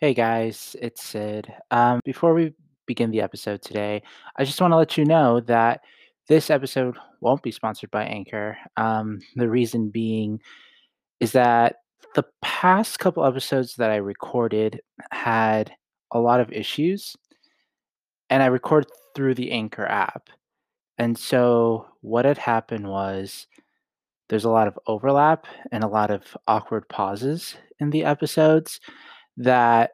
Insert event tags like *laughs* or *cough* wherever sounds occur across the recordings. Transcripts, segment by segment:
Hey guys, it's Sid. Um, before we begin the episode today, I just want to let you know that this episode won't be sponsored by Anchor. Um, the reason being is that the past couple episodes that I recorded had a lot of issues, and I record through the Anchor app. And so what had happened was there's a lot of overlap and a lot of awkward pauses in the episodes that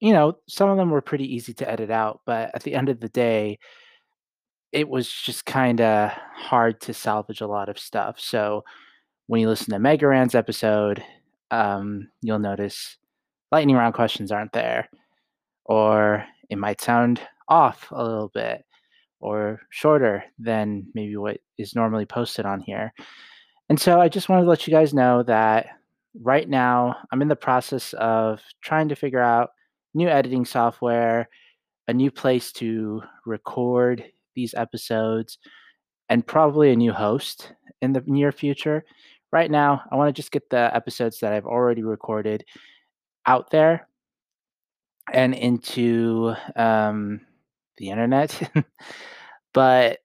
you know, some of them were pretty easy to edit out, but at the end of the day, it was just kinda hard to salvage a lot of stuff. So when you listen to Mega Ran's episode, um, you'll notice lightning round questions aren't there, or it might sound off a little bit, or shorter than maybe what is normally posted on here. And so I just wanted to let you guys know that right now I'm in the process of trying to figure out new editing software, a new place to record these episodes, and probably a new host in the near future. Right now, I want to just get the episodes that I've already recorded out there and into um, the internet. *laughs* but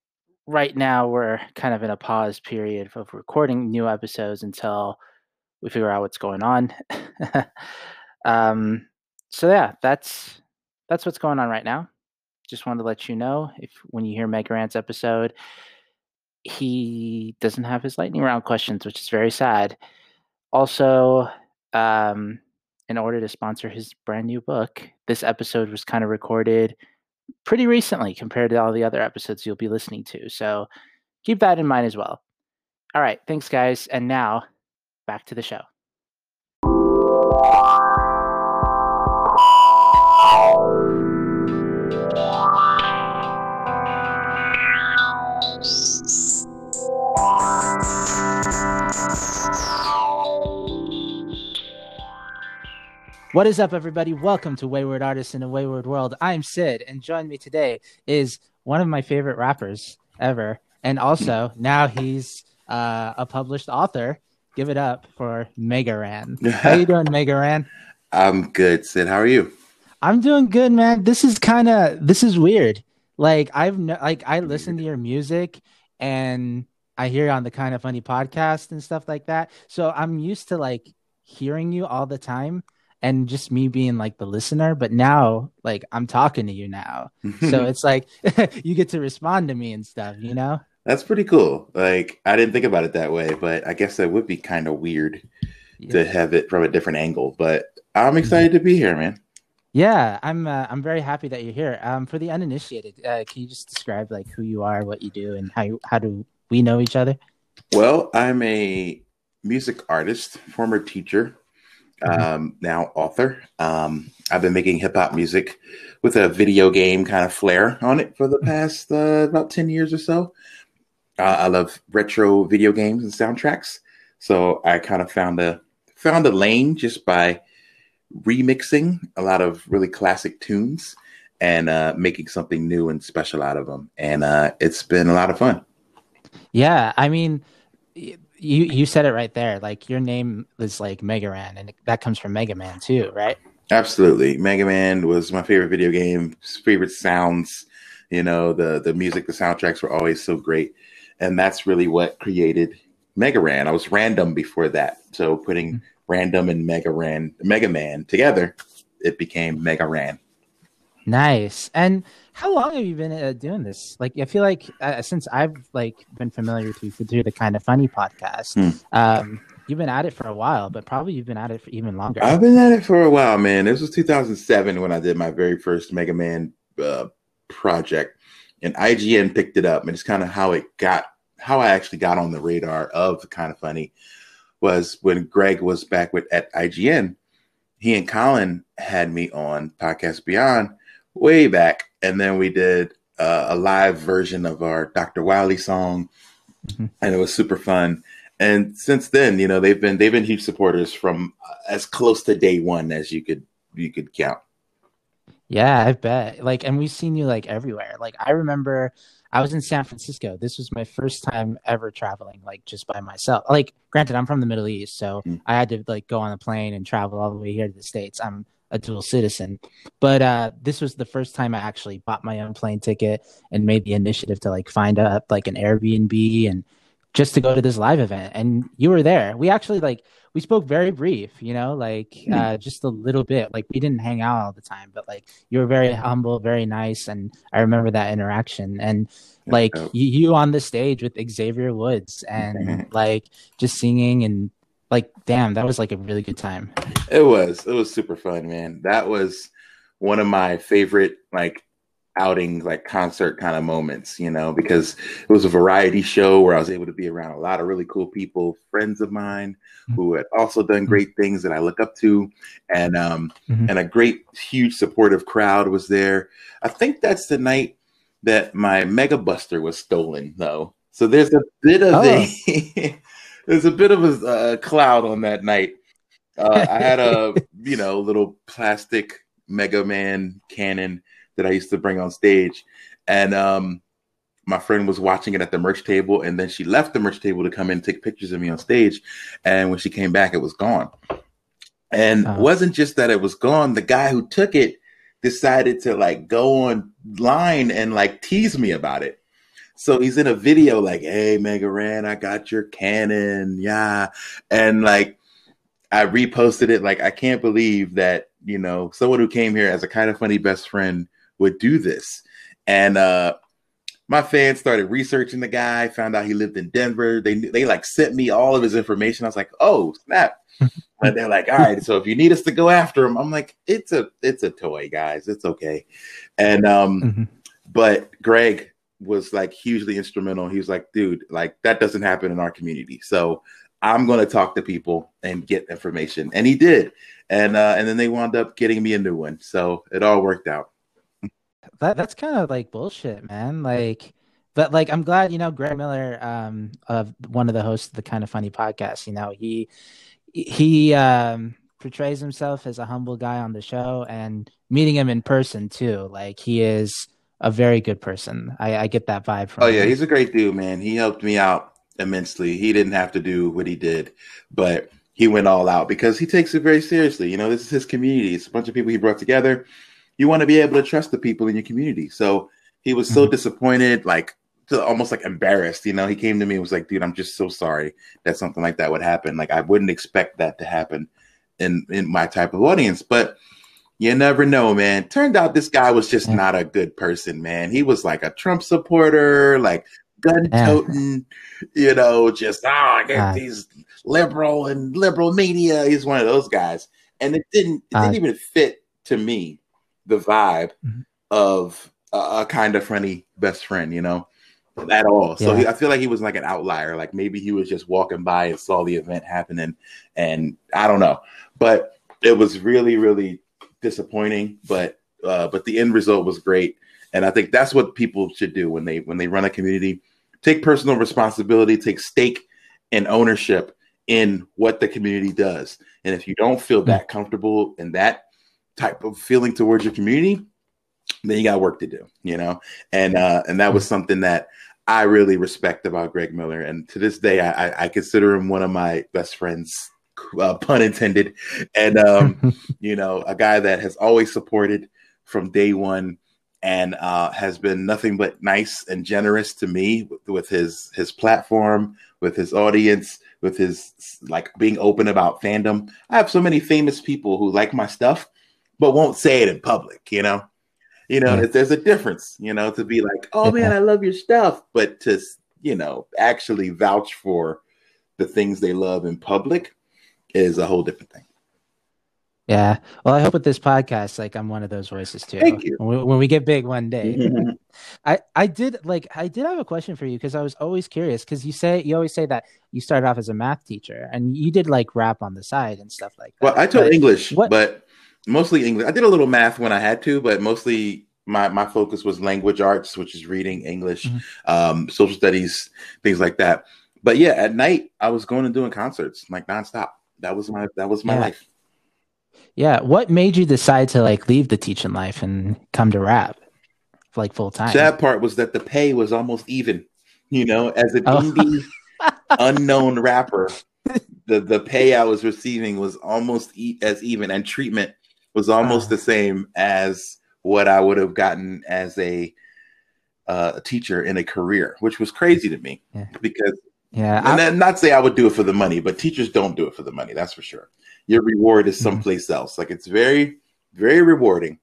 right now, we're kind of in a pause period of recording new episodes until we figure out what's going on. *laughs* um, so yeah, that's that's what's going on right now. Just wanted to let you know if when you hear Mega Ran's episode, he doesn't have his lightning round questions, which is very sad. Also, um, in order to sponsor his brand new book, this episode was kind of recorded pretty recently compared to all the other episodes you'll be listening to. So keep that in mind as well. All right, thanks guys, and now back to the show. What is up, everybody? Welcome to Wayward Artists in a Wayward World. I'm Sid, and join me today is one of my favorite rappers ever, and also now he's uh, a published author. Give it up for Mega Ran. *laughs* How you doing, Mega Ran? I'm good, Sid. How are you? I'm doing good, man. This is kind of this is weird. Like I've no, like I listen to your music and I hear you on the kind of funny podcast and stuff like that. So I'm used to like hearing you all the time and just me being like the listener but now like i'm talking to you now *laughs* so it's like *laughs* you get to respond to me and stuff you know that's pretty cool like i didn't think about it that way but i guess that would be kind of weird yeah. to have it from a different angle but i'm mm-hmm. excited to be here man yeah i'm uh, i'm very happy that you're here um for the uninitiated uh, can you just describe like who you are what you do and how you, how do we know each other well i'm a music artist former teacher Mm-hmm. um, now author. Um, I've been making hip hop music with a video game kind of flair on it for the mm-hmm. past uh, about 10 years or so. Uh, I love retro video games and soundtracks. So I kind of found a found a lane just by remixing a lot of really classic tunes and uh, making something new and special out of them. And uh, it's been a lot of fun. Yeah, I mean, you you said it right there. Like your name is like Mega Ran, and that comes from Mega Man too, right? Absolutely. Mega Man was my favorite video game, favorite sounds. You know, the the music, the soundtracks were always so great. And that's really what created Mega Ran. I was random before that. So putting mm-hmm. random and Mega Ran Mega Man together, it became Mega Ran. Nice. And how long have you been uh, doing this? Like, I feel like uh, since I've like been familiar with you through the kind of funny podcast, hmm. um, you've been at it for a while, but probably you've been at it for even longer. I've been at it for a while, man. This was 2007 when I did my very first Mega Man uh, project, and IGN picked it up, and it's kind of how it got, how I actually got on the radar of kind of funny was when Greg was back with at IGN. He and Colin had me on Podcast Beyond way back, and then we did uh, a live version of our Dr. Wily song, mm-hmm. and it was super fun. And since then, you know, they've been they've been huge supporters from uh, as close to day one as you could you could count. Yeah, I bet. Like, and we've seen you like everywhere. Like, I remember I was in San Francisco. This was my first time ever traveling, like just by myself. Like, granted, I'm from the Middle East, so mm. I had to like go on a plane and travel all the way here to the states. I'm a dual citizen. But uh, this was the first time I actually bought my own plane ticket and made the initiative to like find up like an Airbnb and just to go to this live event. And you were there. We actually like we spoke very brief, you know, like hmm. uh, just a little bit. Like we didn't hang out all the time, but like you were very humble, very nice, and I remember that interaction. And like you, you on the stage with Xavier Woods and like just singing and like damn that was like a really good time it was it was super fun man that was one of my favorite like outing like concert kind of moments you know because it was a variety show where i was able to be around a lot of really cool people friends of mine mm-hmm. who had also done great things that i look up to and um mm-hmm. and a great huge supportive crowd was there i think that's the night that my mega buster was stolen though so there's a bit of oh. a *laughs* there's a bit of a, a cloud on that night. Uh, I had a *laughs* you know little plastic Mega Man cannon that I used to bring on stage, and um, my friend was watching it at the merch table, and then she left the merch table to come in and take pictures of me on stage. And when she came back, it was gone. And uh-huh. wasn't just that it was gone. The guy who took it decided to like go online and like tease me about it. So he's in a video like, "Hey, Mega Ran, I got your cannon, yeah," and like I reposted it. Like I can't believe that you know someone who came here as a kind of funny best friend would do this, and uh my fans started researching the guy, found out he lived in Denver. They they like sent me all of his information. I was like, oh snap. *laughs* and they're like, all right, so if you need us to go after him, I'm like, it's a it's a toy, guys. It's okay. And um, mm-hmm. but Greg, was like hugely instrumental. He was like, dude, like that doesn't happen in our community. So I'm going to talk to people and get information. And he did. And uh, and then they wound up getting me a new one. So it all worked out. That that's kind of like bullshit, man. Like but like I'm glad, you know, Greg Miller, um, of one of the hosts of the kind of funny podcast, you know, he he um portrays himself as a humble guy on the show and meeting him in person too. Like he is a very good person. I, I get that vibe from. Oh him. yeah, he's a great dude, man. He helped me out immensely. He didn't have to do what he did, but he went all out because he takes it very seriously. You know, this is his community. It's a bunch of people he brought together. You want to be able to trust the people in your community. So he was so mm-hmm. disappointed, like almost like embarrassed. You know, he came to me and was like, "Dude, I'm just so sorry that something like that would happen. Like I wouldn't expect that to happen in in my type of audience." But you never know, man. Turned out this guy was just not a good person, man. He was like a Trump supporter, like gun toting, you know, just oh, I get these liberal and liberal media. He's one of those guys, and it didn't it didn't even fit to me the vibe mm-hmm. of a, a, kind of funny best friend, you know, at all. So yeah. he, I feel like he was like an outlier. Like maybe he was just walking by and saw the event happening, and I don't know, but it was really, really disappointing, but uh, but the end result was great. And I think that's what people should do when they when they run a community. Take personal responsibility, take stake and ownership in what the community does. And if you don't feel that comfortable in that type of feeling towards your community, then you got work to do, you know. And uh, and that was something that I really respect about Greg Miller. And to this day, I, I consider him one of my best friends uh, pun intended, and um, *laughs* you know, a guy that has always supported from day one and uh, has been nothing but nice and generous to me with, with, his his platform, with his audience, with his like being open about fandom. I have so many famous people who like my stuff, but won't say it in public. You know, you know, yeah. there's a difference. You know, to be like, oh man, I love your stuff, but to you know actually vouch for the things they love in public is a whole different thing. Yeah. Well, I hope with this podcast, like I'm one of those voices too. Thank you. When we, when we get big one day. *laughs* I I did like I did have a question for you because I was always curious because you say you always say that you started off as a math teacher and you did like rap on the side and stuff like that. Well, I taught English, what? but mostly English. I did a little math when I had to, but mostly my my focus was language arts, which is reading, English, mm-hmm. um, social studies, things like that. But yeah, at night I was going and doing concerts like nonstop that was my that was my yeah. life. Yeah. What made you decide to like leave the teaching life and come to rap like full time? Sad part was that the pay was almost even. You know, as an oh. indie *laughs* unknown rapper, the the pay I was receiving was almost e- as even, and treatment was almost the same as what I would have gotten as a uh, a teacher in a career, which was crazy to me Yeah. because Yeah, and then not say I would do it for the money, but teachers don't do it for the money. That's for sure. Your reward is Mhm. someplace else. Like it's very, very rewarding.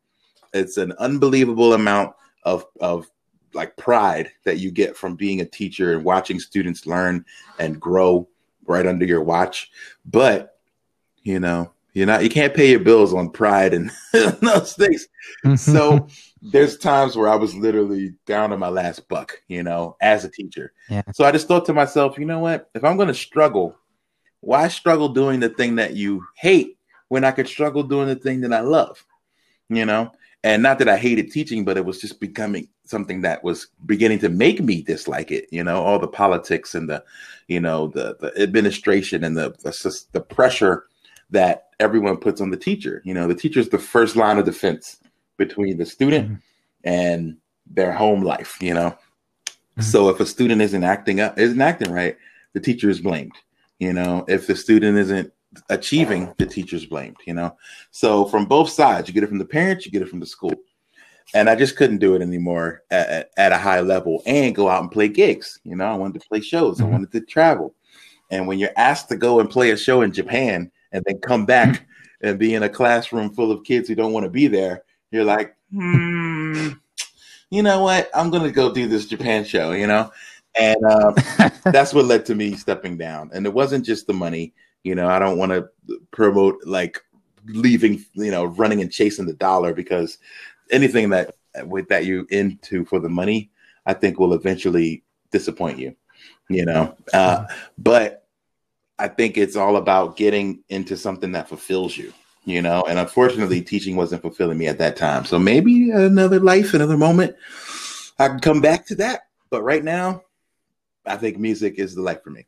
It's an unbelievable amount of of like pride that you get from being a teacher and watching students learn and grow right under your watch. But you know, you're not you can't pay your bills on pride and *laughs* those things so *laughs* there's times where I was literally down to my last buck, you know, as a teacher. Yeah. So I just thought to myself, you know what? If I'm going to struggle, why struggle doing the thing that you hate when I could struggle doing the thing that I love? You know, and not that I hated teaching, but it was just becoming something that was beginning to make me dislike it. You know, all the politics and the, you know, the the administration and the the, the pressure that everyone puts on the teacher. You know, the teacher is the first line of defense between the student Mhm. and their home life. You know, Mhm. so if a student isn't acting up, isn't acting right, the teacher is blamed. You know, if the student isn't achieving, the teacher's blamed. You know, so from both sides, you get it from the parents, you get it from the school. And I just couldn't do it anymore at, at, at a high level and go out and play gigs. You know, I wanted to play shows, I Mhm. wanted to travel. And when you're asked to go and play a show in Japan and then come back and be in a classroom full of kids who don't want to be there, you're like, hmm, you know what? I'm going to go do this Japan show, you know? And uh, *laughs* that's what led to me stepping down. And it wasn't just the money. You know, I don't want to promote like leaving, you know, running and chasing the dollar because anything that with that you into for the money, I think will eventually disappoint you. You know, uh, but I think it's all about getting into something that fulfills you. You know, and unfortunately, teaching wasn't fulfilling me at that time. So maybe another life, another moment, I can come back to that. But right now, I think music is the life for me.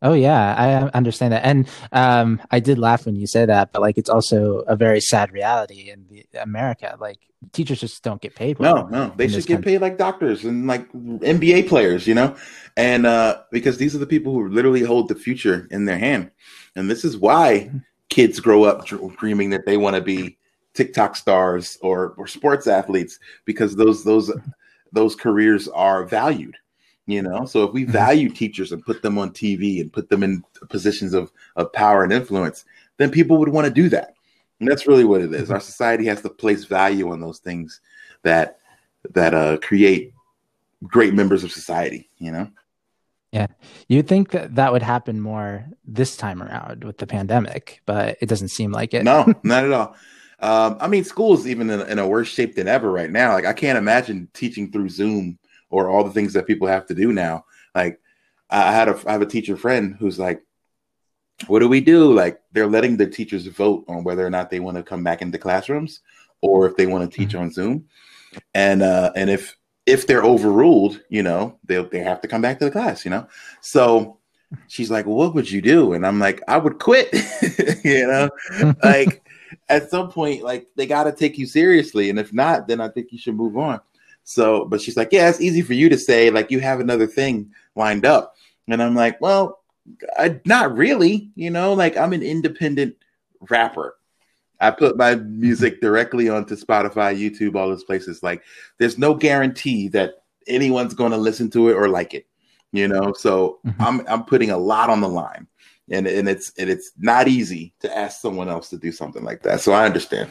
Oh yeah, I understand that, and um, I did laugh when you said that, but like it's also a very sad reality in the, America. Like teachers just don't get paid. No, well. no, they should get country. paid like doctors and like NBA players, you know, and uh, because these are the people who literally hold the future in their hand, and this is why kids grow up dr- dreaming that they want to be TikTok stars or or sports athletes because those those those careers are valued. You know, so if we Mhm. value teachers and put them on TV and put them in positions of, of power and influence, then people would want to do that. And that's really what it is. Our society has to place value on those things that that uh, create great members of society. You know, Yeah. You'd think that that would happen more this time around with the pandemic, but it doesn't seem like it. no, *laughs* not at all. Um, I mean, school is even in, in a worse shape than ever right now. Like, I can't imagine teaching through Zoom or all the things that people have to do now. Like, I had a I have a teacher friend who's like, "What do we do?" Like, they're letting the teachers vote on whether or not they want to come back into classrooms or if they want to teach on Zoom. And uh, and if if they're overruled, you know, they they have to come back to the class. You know, so she's like, well, "What would you do?" And I'm like, "I would quit." *laughs* you know, *laughs* like at some point, like they got to take you seriously, and if not, then I think you should move on. So, but she's like, "Yeah, it's easy for you to say, like you have another thing lined up," and I'm like, "Well, I, not really. You know, like I'm an independent rapper." I put my music *laughs* directly onto Spotify, YouTube, all those places. Like, there's no guarantee that anyone's going to listen to it or like it, you know. So Mhm. I'm I'm putting a lot on the line, and and it's and it's not easy to ask someone else to do something like that. So I understand.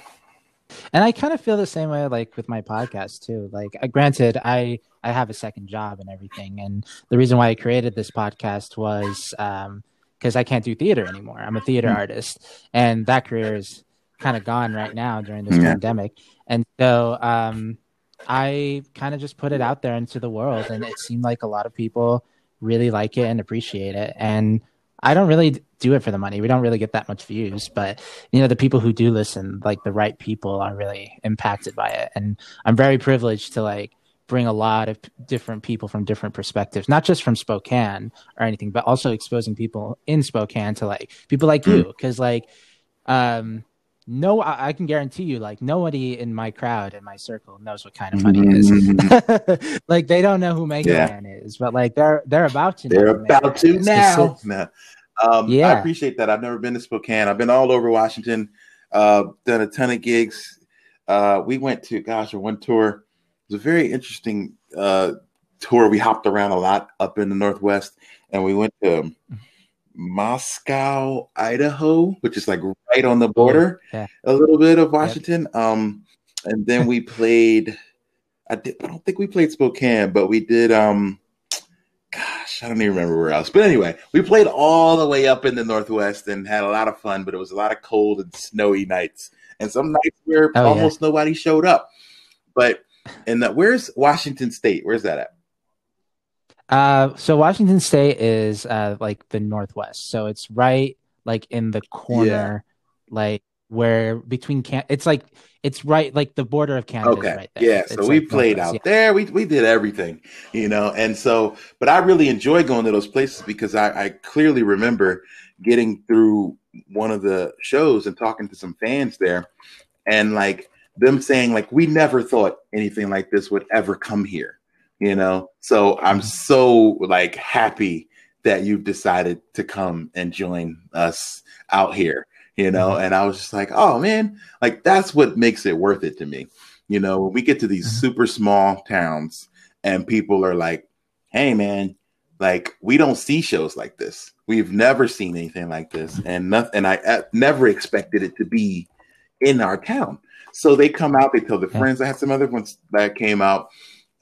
And i kind of feel the same way like with my podcast too like uh, granted i i have a second job and everything and the reason why i created this podcast was um because i can't do theater anymore i'm a theater Mm. artist and that career is kind of gone right now during this Yeah. pandemic and so um i kind of just put it out there into the world and it seemed like a lot of people really like it and appreciate it and i don't really do it for the money. We don't really get that much views but you know the people who do listen like the right people are really impacted by it. And i'm very privileged to like bring a lot of p- different people from different perspectives not just from spokane or anything but also exposing people in spokane to like people like you. Because like um no I, I can guarantee you like nobody in my crowd in my circle knows what kind of funny is Mhm. *laughs* like they don't know who Mega Yeah. Man is but like they're they're about to They're about to is. now. Nah. Um, I appreciate that. I've never been to Spokane. I've been all over Washington. Uh, done a ton of gigs. Uh, we went to gosh, one tour. It was a very interesting uh, tour. We hopped around a lot up in the Northwest, and we went to Moscow, Idaho, which is like right on the border, yeah. a little bit of Washington. Um, and then we played. I did. I don't think we played Spokane, but we did. Um, gosh, I don't even remember where else. But anyway, we played all the way up in the Northwest and had a lot of fun. But it was a lot of cold and snowy nights, and some nights where oh, almost yeah. nobody showed up. But and where's Washington State? Where's that at? Uh, so Washington State is uh like the northwest, so it's right like in the corner, yeah. like where between can it's like it's right like the border of Canada. Okay, right yeah. So it's we like played out yeah. there. We we did everything, you know, and so but I really enjoy going to those places because I, I clearly remember getting through one of the shows and talking to some fans there, and like them saying like we never thought anything like this would ever come here you know? So i'm so like happy that you've decided to come and join us out here you know? Mm-hmm. and i was just like oh man. Like that's what makes it worth it to me. You know when we get to these mm-hmm. super small towns and people are like hey man like we don't see shows like this. We've never seen anything like this. And nothing and i uh, never expected it to be in our town. So they come out they tell their friends. I had some other ones that came out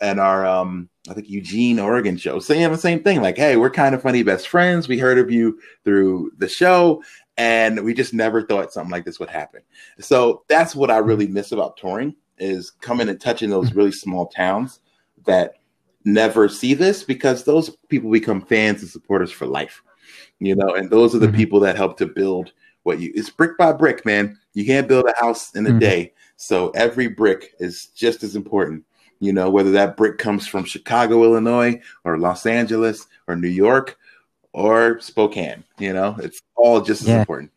at our um I think Eugene, Oregon show, saying the same thing, like, "Hey, we're kind of funny best friends. We heard of you through the show, and we just never thought something like this would happen." So that's what I really miss about touring is coming and touching those really small towns that never see this because those people become fans and supporters for life, you know, and those are the mm-hmm. people that help to build what you. It's brick by brick, man. You can't build a house in a mm-hmm. day, so every brick is just as important you know, whether that brick comes from Chicago, Illinois, or Los Angeles, or New York, or Spokane. You know, it's all just as yeah. important.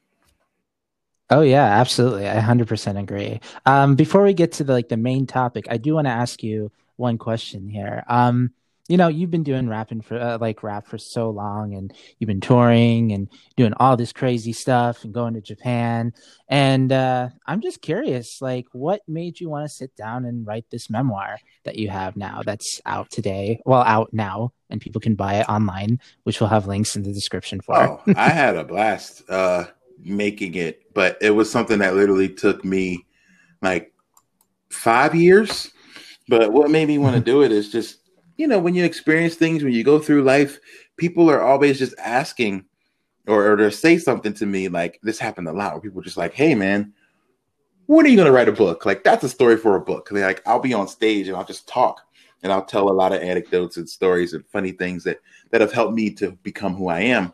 Oh yeah, absolutely. I 100% agree. Um, before we get to the like the main topic, I do want to ask you one question here. Um, you know you've been doing rapping for uh, like rap for so long and you've been touring and doing all this crazy stuff and going to japan. And uh, i'm just curious like what made you want to sit down and write this memoir that you have now that's out today well out now and people can buy it online which we'll have links in the description for. Oh i *laughs* had a blast uh making it but it was something that literally took me like five years. But what made me want to *laughs* do it is just you know, when you experience things, when you go through life, people are always just asking or, or to say something to me like this happened a lot where people just like, hey man, when are you gonna write a book? Like that's a story for a book. Like I'll be on stage and I'll just talk and I'll tell a lot of anecdotes and stories and funny things that that have helped me to become who I am.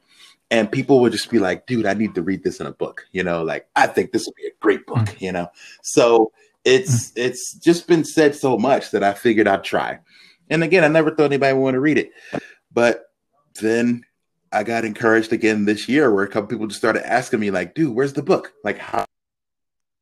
And people would just be like, dude, I need to read this in a book. You know, like I think this would be a great book, mm. you know. So it's it's just been said so much that I figured I'd try. And again, I never thought anybody would want to read it. But then I got encouraged again this year where a couple people just started asking me, like, dude, where's the book? Like, how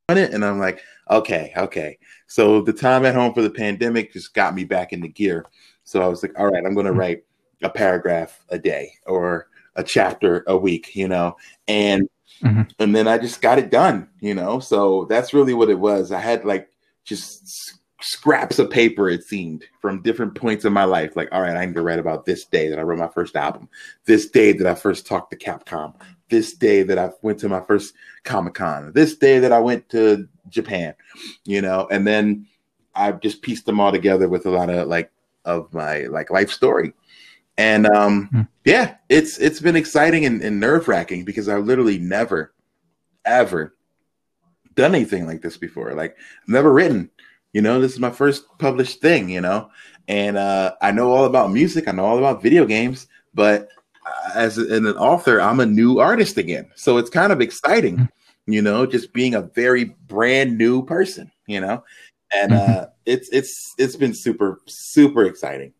on it? And I'm like, okay, okay. So the time at home for the pandemic just got me back into gear. So I was like, all right, I'm going to write a paragraph a day or a chapter a week, you know, and mm-hmm. and then I just got it done, you know. So that's really what it was. I had like just scraps of paper it seemed from different points in my life. Like all right i need to write about this day that i wrote my first album this day that i first talked to capcom this day that i went to my first comic-con this day that i went to japan you know? And then I've just pieced them all together with a lot of like of my like life story. And um hmm. yeah it's it's been exciting and, and nerve-wracking because I've literally never ever done anything like this before. Like never written you know, this is my first published thing, you know, and uh, I know all about music. I know all about video games, but as an author, I'm a new artist again. So it's kind of exciting, mm-hmm. you know, just being a very brand new person, you know, and mm-hmm. uh, it's it's it's been super super exciting.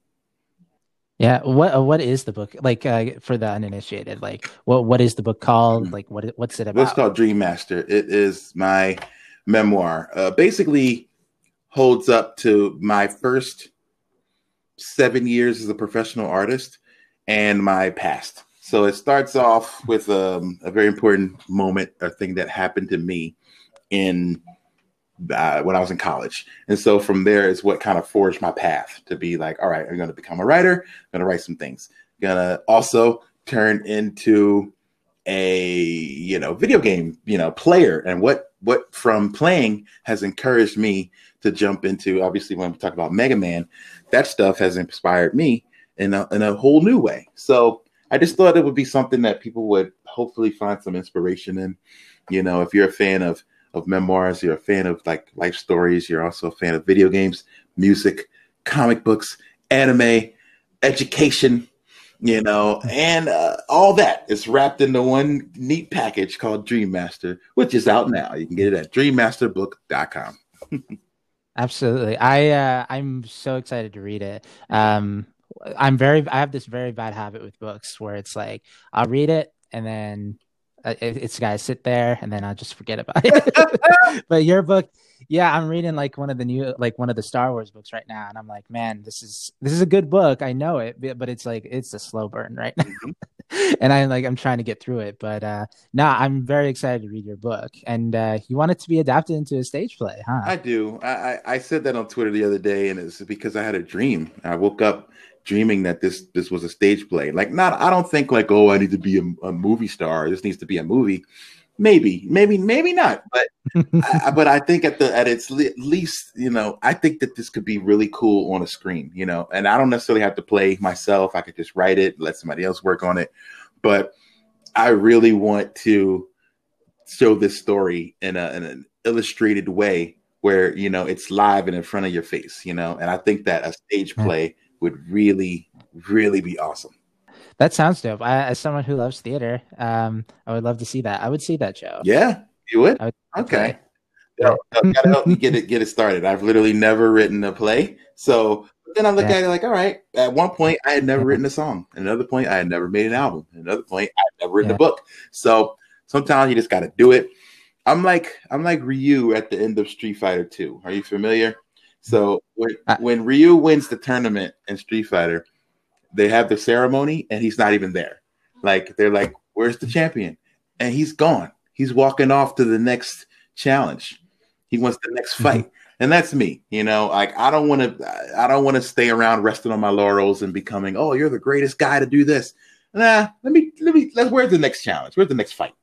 Yeah, what uh, what is the book like uh, for the uninitiated? Like, what what is the book called? Mm-hmm. Like, what what's it about? It's called Dream Master. It is my memoir. Uh, basically, holds up to my first seven years as a professional artist and my past. So it starts off with um, a very important moment, a thing that happened to me in uh, when I was in college. And so from there is what kind of forged my path to be like, all right, I'm going to become a writer, I'm going to write some things. I'm going to also turn into a, you know, video game, you know, player. And what, what from playing has encouraged me to jump into, obviously, when we talk about Mega Man, that stuff has inspired me in a, in a whole new way. So I just thought it would be something that people would hopefully find some inspiration in. You know, if you're a fan of of memoirs, you're a fan of like life stories, you're also a fan of video games, music, comic books, anime, education, you know, and uh, all that is wrapped into one neat package called Dream Master, which is out now. You can get it at dreammasterbook.com. *laughs* Absolutely. I uh, I'm so excited to read it. Um I'm very I have this very bad habit with books where it's like I'll read it and then uh, it's got to sit there and then I'll just forget about it. *laughs* but your book, yeah, I'm reading like one of the new, like one of the Star Wars books right now, and I'm like, man, this is this is a good book. I know it, but it's like it's a slow burn right now, mm-hmm. *laughs* and I'm like I'm trying to get through it. But uh nah, I'm very excited to read your book, and uh you want it to be adapted into a stage play, huh? I do. I I said that on Twitter the other day, and it's because I had a dream. I woke up dreaming that this this was a stage play. Like, not I don't think like, oh, I need to be a, a movie star. This needs to be a movie. Maybe, maybe, maybe not. But *laughs* I, but I think at the at its le- least, you know, I think that this could be really cool on a screen. You know, and I don't necessarily have to play myself. I could just write it, let somebody else work on it. But I really want to show this story in, a, in an illustrated way where you know it's live and in front of your face you know and i think that a stage hmm. play would really, really be awesome. That sounds dope. I, as someone who loves theater, um, I would love to see that. I would see that show. Yeah, you would. would okay. Yeah. gotta help me get it get it started. I've literally never written a play, so then I look yeah. at it like, all right. At one point, I had never *laughs* written a song. At another point, I had never made an album. At another point, I had never written yeah. a book. So sometimes you just got to do it. I'm like I'm like Ryu at the end of Street Fighter 2. Are you familiar? So when, when Ryu wins the tournament in Street Fighter, they have the ceremony and he's not even there. Like they're like, "Where's the champion?" And he's gone. He's walking off to the next challenge. He wants the next mm-hmm. fight. And that's me, you know. Like I don't want to, I don't want to stay around resting on my laurels and becoming, oh, you're the greatest guy to do this. Nah, let me, let me. Let's. Where's the next challenge? Where's the next fight?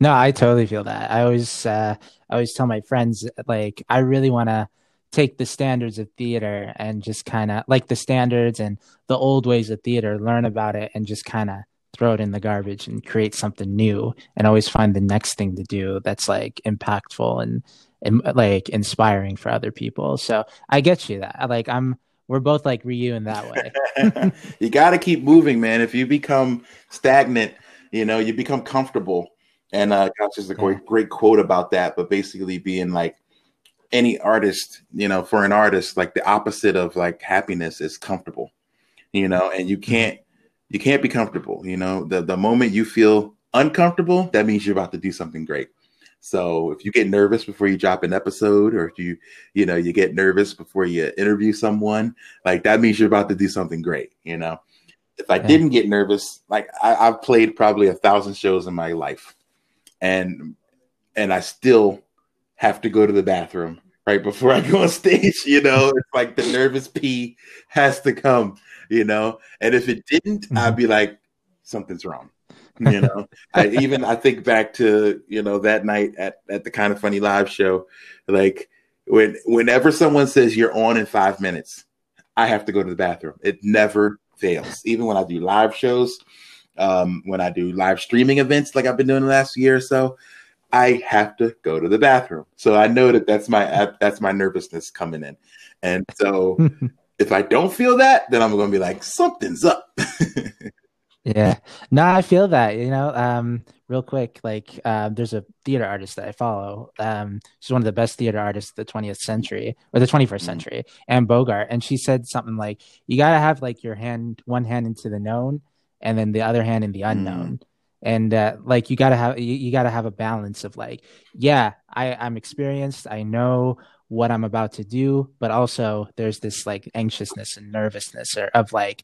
No, I totally feel that. I always, uh, I always tell my friends, like, I really want to take the standards of theater and just kind of like the standards and the old ways of theater, learn about it and just kind of throw it in the garbage and create something new and always find the next thing to do that's like impactful and, and like inspiring for other people. So I get you that. Like I'm we're both like Ryu in that way. *laughs* you got to keep moving, man. If you become stagnant, you know, you become comfortable. And uh, gosh, there's a yeah. great, great quote about that. But basically, being like, any artist, you know, for an artist, like the opposite of like happiness is comfortable, you know, and you mm-hmm. can't you can't be comfortable, you know. The the moment you feel uncomfortable, that means you're about to do something great. So if you get nervous before you drop an episode, or if you, you know, you get nervous before you interview someone, like that means you're about to do something great, you know. If I didn't get nervous, like I, I've played probably a thousand shows in my life, and and I still have to go to the bathroom right before I go on stage. You know, *laughs* it's like the nervous pee has to come, you know, and if it didn't, mm-hmm. I'd be like, something's wrong. You know, I *laughs* even I think back to you know that night at at the kind of funny live show, like when whenever someone says you're on in five minutes, I have to go to the bathroom. It never fails. Even when I do live shows, um, when I do live streaming events like I've been doing the last year or so, I have to go to the bathroom. So I know that that's my that's my nervousness coming in. And so *laughs* if I don't feel that, then I'm going to be like something's up. *laughs* yeah. No, I feel that, you know, um real quick like um, there's a theater artist that I follow. Um she's one of the best theater artists of the 20th century or the 21st mm-hmm. century, Anne Bogart, and she said something like you got to have like your hand one hand into the known and then the other hand in the unknown. Mm and uh, like you gotta have you, you, gotta have a balance of like yeah I, i'm experienced i know what i'm about to do but also there's this like anxiousness and nervousness or, of like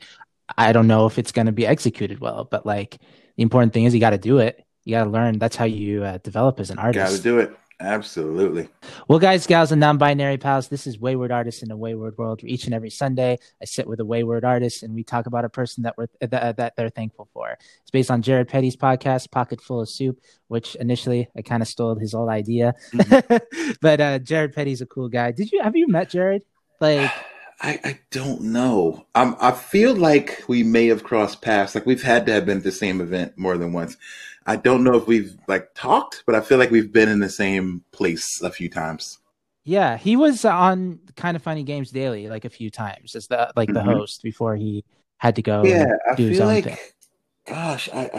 i don't know if it's going to be executed well but like the important thing is you got to do it. You got to learn. That's how you uh, develop as an artist. got to do it Absolutely. Well, guys, gals, and non-binary pals, this is Wayward Artists in a Wayward World. Each and every Sunday, I sit with a wayward artist, and we talk about a person that we're that, that they're thankful for. It's based on Jared Petty's podcast, Pocket Full of Soup, which initially I kind of stole his old idea, mm-hmm. *laughs* but uh, Jared Petty's a cool guy. Did you have you met Jared? Like. I, I don't know. I'm, I feel like we may have crossed paths. Like we've had to have been at the same event more than once. I don't know if we've like talked, but I feel like we've been in the same place a few times. Yeah, he was on Kind of Funny Games Daily like a few times as the like the mm-hmm. host before he had to go. Yeah, I feel like, thing. gosh, I,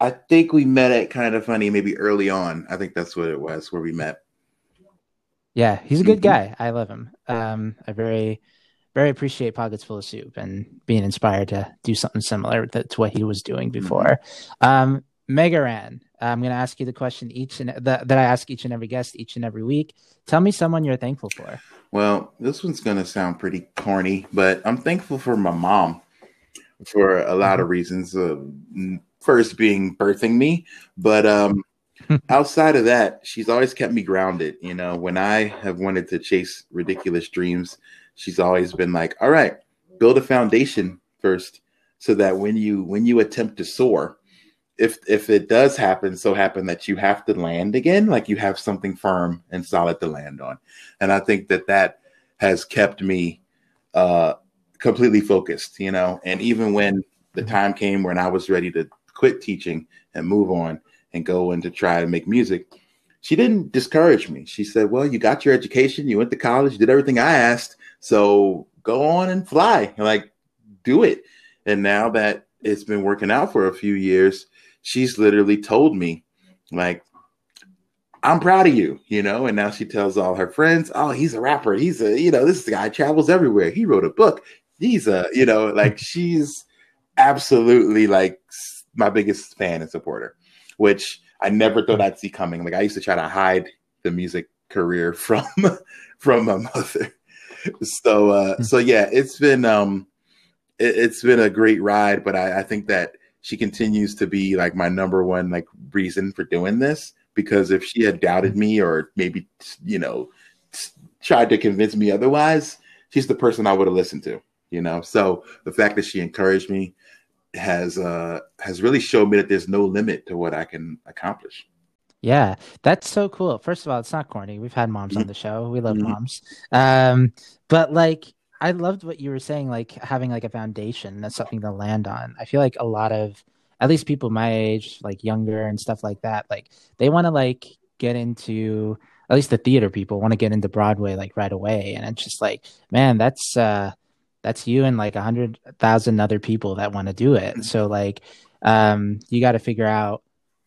I I think we met at Kind of Funny maybe early on. I think that's what it was where we met. Yeah, he's a good mm-hmm. guy. I love him. Um, I very very appreciate Pockets Full of Soup and being inspired to do something similar to, to what he was doing mm-hmm. before. Mm-hmm. Um, Mega Ran, I'm going to ask you the question each and that, that I ask each and every guest each and every week. Tell me someone you're thankful for. Well, this one's going to sound pretty corny, but I'm thankful for my mom for a lot of mm-hmm. reasons. Uh, first being birthing me, but um, *laughs* outside of that, she's always kept me grounded. You know, when I have wanted to chase ridiculous dreams, she's always been like, "All right, build a foundation first, so that when you when you attempt to soar, if if it does happen, so happen that you have to land again, like you have something firm and solid to land on, and I think that that has kept me uh, completely focused, you know. And even when the mm-hmm. time came when I was ready to quit teaching and move on and go and to try to make music, she didn't discourage me. She said, "Well, you got your education, you went to college, did everything I asked, so go on and fly, like do it." And now that it's been working out for a few years, she's literally told me, like, I'm proud of you, you know. And now she tells all her friends, oh, he's a rapper. He's a, you know, this guy travels everywhere. He wrote a book. He's a, you know, like *laughs* she's absolutely like my biggest fan and supporter, which I never thought I'd see coming. Like I used to try to hide the music career *laughs* from from my mother. So uh so yeah, it's been um it, has been a great ride, but I, I think that she continues to be like my number one like reason for doing this because if she had doubted me or maybe you know tried to convince me otherwise she's the person i would have listened to you know? So the fact that she encouraged me has uh has really showed me that there's no limit to what i can accomplish. Yeah that's so cool. First of all it's not corny. We've had moms mm-hmm. on the show. We love mm-hmm. moms. Um but like I loved what you were saying, like having like a foundation that's something to land on. I feel like a lot of, at least people my age, like younger and stuff like that, like they want to like get into, at least the theater people want to get into Broadway like right away, and it's just like, man, that's uh, that's you and like a hundred thousand other people that want to do it. So like, um, you got to figure out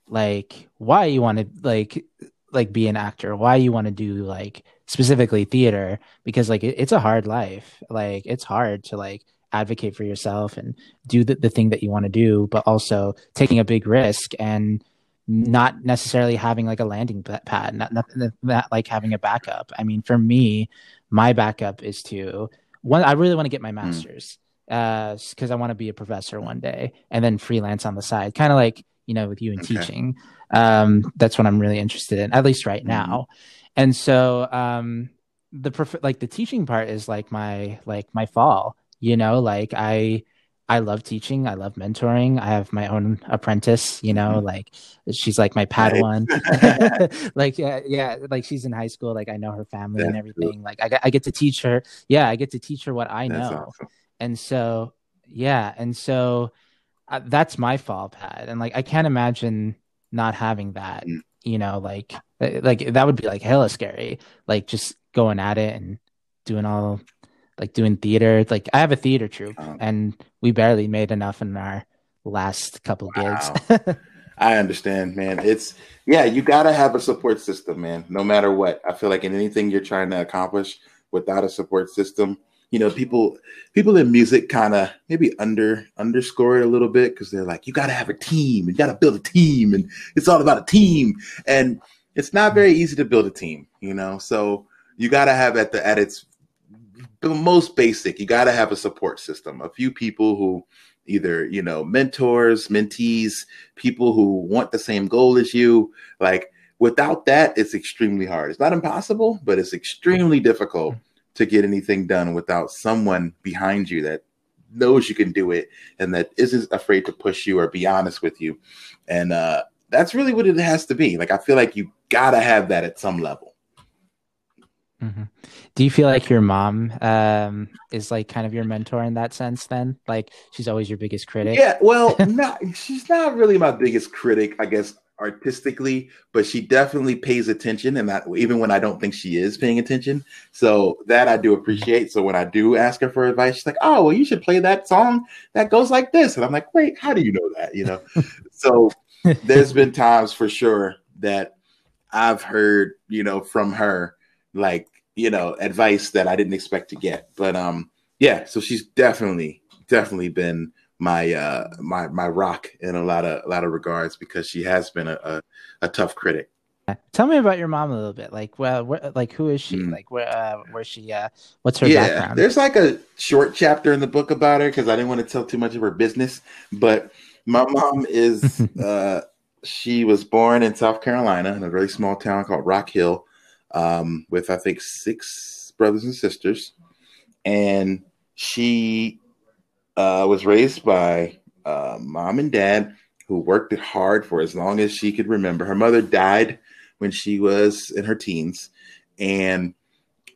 like why you want to like like be an actor, why you want to do like specifically theater because like it, it's a hard life like it's hard to like advocate for yourself and do the, the thing that you want to do but also taking a big risk and not necessarily having like a landing pad not, not, not like having a backup i mean for me my backup is to one i really want to get my hmm. master's because uh, i want to be a professor one day and then freelance on the side kind of like you know with you in okay. teaching um, that's what i'm really interested in at least right mm-hmm. now and so um the prof- like the teaching part is like my like my fall you know like i i love teaching. I love mentoring. I have my own apprentice you know mm-hmm. like she's like my padawan. *laughs* *laughs* Like yeah yeah like she's in high school. Like i know her family That's and everything. Cool. like I, I get to teach her. Yeah i get to teach her what i know. awesome. and so yeah and so uh, that's my fall pad. And like i can't imagine not having that. Mm you know, like uh, like that would be like hella scary. Like just going at it and doing all like doing theater. Like I have a theater troupe um, and we barely made enough in our last couple wow. gigs. I understand, man. It's yeah, you gotta have a support system, man. No matter what. I feel like in anything you're trying to accomplish without a support system, you know, people people in music kind of maybe under underscore it a little bit because they're like, you got to have a team, you got to build a team, and it's all about a team, and it's not very easy to build a team, you know. So you got to have at the at its most basic, you got to have a support system, a few people who either you know mentors, mentees, people who want the same goal as you, like without that, it's extremely hard. It's not impossible, but it's extremely difficult to get anything done without someone behind you that knows you can do it and that isn't afraid to push you or be honest with you. And uh, that's really what it has to be. Like I feel like you gotta have that at some level. Mm-hmm. Do you feel like your mom um, is like kind of your mentor in that sense? Then, like she's always your biggest critic. Yeah, well, *laughs* not she's not really my biggest critic, I guess, artistically, but she definitely pays attention, and that even when I don't think she is paying attention. So that I do appreciate. So when I do ask her for advice, she's like, "Oh, well, you should play that song that goes like this," and I'm like, "Wait, how do you know that?" You know. *laughs* so there's been times for sure that I've heard, you know, from her like you know advice that I didn't expect to get. But um, yeah, so she's definitely definitely been my uh my my rock in a lot of a lot of regards because she has been a a, a tough critic. Tell me about your mom a little bit. Like, well, where, like who is she? Mm. Like, where, uh, where she? Uh, what's her yeah, background? There's like a short chapter in the book about her because I didn't want to tell too much of her business. But my mom is, *laughs* uh, she was born in South Carolina in a very small town called Rock Hill, um, with I think six brothers and sisters, and she uh, was raised by uh, mom and dad who worked it hard for as long as she could remember. Her mother died when she was in her teens, and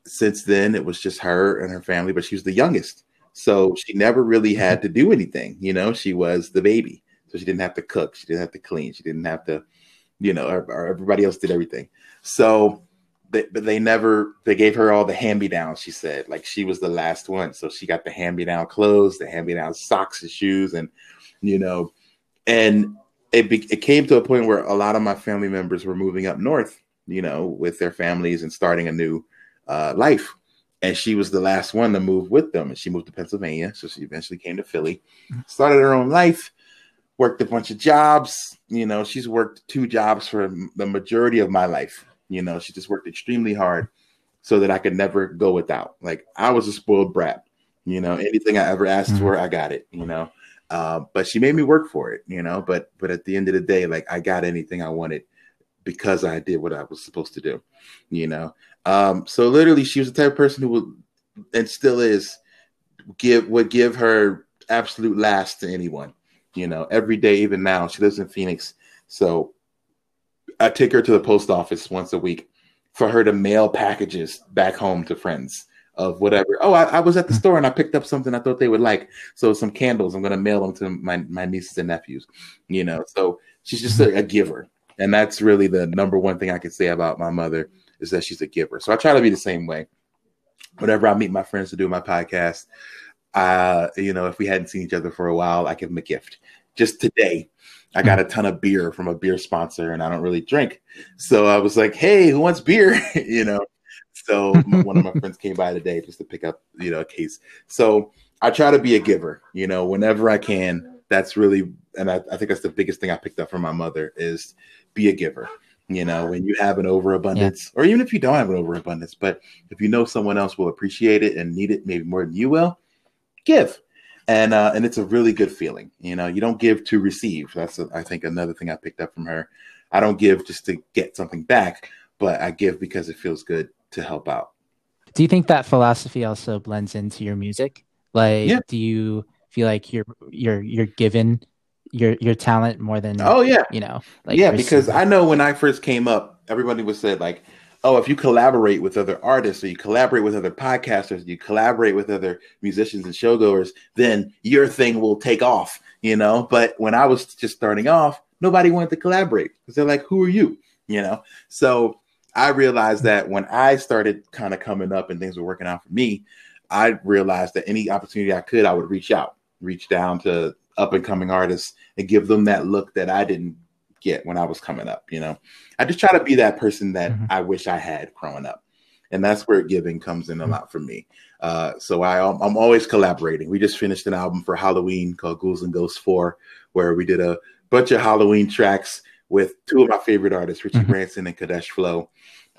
since then it was just her and her family. But she was the youngest, so she never really had to do anything. You know, she was the baby, so she didn't have to cook, she didn't have to clean, she didn't have to, you know, everybody else did everything. So they, but they never they gave her all the hand me downs. She said like she was the last one, so she got the hand me down clothes, the hand me down socks and shoes, and you know, and it be, it came to a point where a lot of my family members were moving up north, you know, with their families and starting a new uh, life. And she was the last one to move with them, and she moved to Pennsylvania. So she eventually came to Philly, started her own life, worked a bunch of jobs. You know, she's worked two jobs for the majority of my life you know, she just worked extremely hard so that I could never go without. Like I was a spoiled brat. You know, anything I ever asked mm-hmm. for, I got it. You know, uh, but she made me work for it. You know, but but at the end of the day, like I got anything I wanted because I did what I was supposed to do. You know, um, so literally, she was the type of person who would and still is give would give her absolute last to anyone. You know, every day, even now, she lives in Phoenix. So I take her to the post office once a week for her to mail packages back home to friends of whatever. Oh, I, I, was at the store and I picked up something I thought they would like. So some candles. I'm gonna mail them to my my nieces and nephews. You know, so she's just a, a giver, and that's really the number one thing I can say about my mother is that she's a giver. So I try to be the same way. Whenever I meet my friends to do my podcast, uh, you know, if we hadn't seen each other for a while, I give them a gift. Just today, I got a ton of beer from a beer sponsor and I don't really drink. So I was like, hey, who wants beer? *laughs* you know, so one of my friends came by today just to pick up, you know, a case. So I try to be a giver, you know, whenever I can. That's really, and I, I think that's the biggest thing I picked up from my mother is be a giver. You know, when you have an overabundance, yeah. or even if you don't have an overabundance, but if you know someone else will appreciate it and need it maybe more than you will, give and uh, and it's a really good feeling. You know, you don't give to receive. That's a, I think another thing I picked up from her. I don't give just to get something back, but I give because it feels good to help out. Do you think that philosophy also blends into your music? Like, yeah. do you feel like you're you're you're given your your talent more than oh yeah you know like yeah because I know when I first came up, everybody was said like oh, if you collaborate with other artists or you collaborate with other podcasters, you collaborate with other musicians and showgoers, then your thing will take off, you know. But when I was just starting off, nobody wanted to collaborate because they're like, who are you? You know. So I realized that when I started kind of coming up and things were working out for me, I realized that any opportunity I could, I would reach out, reach down to up and coming artists and give them that look that I didn't get when I was coming up. You know, I just try to be that person that mm-hmm. I wish I had growing up, and that's where giving comes in a mm-hmm. lot for me. Uh, so I, I'm always collaborating. We just finished an album for Halloween called Ghouls and Ghosts Four, where we did a bunch of Halloween tracks with two of my favorite artists, Richie mm-hmm. Branson and Kadesh Flow.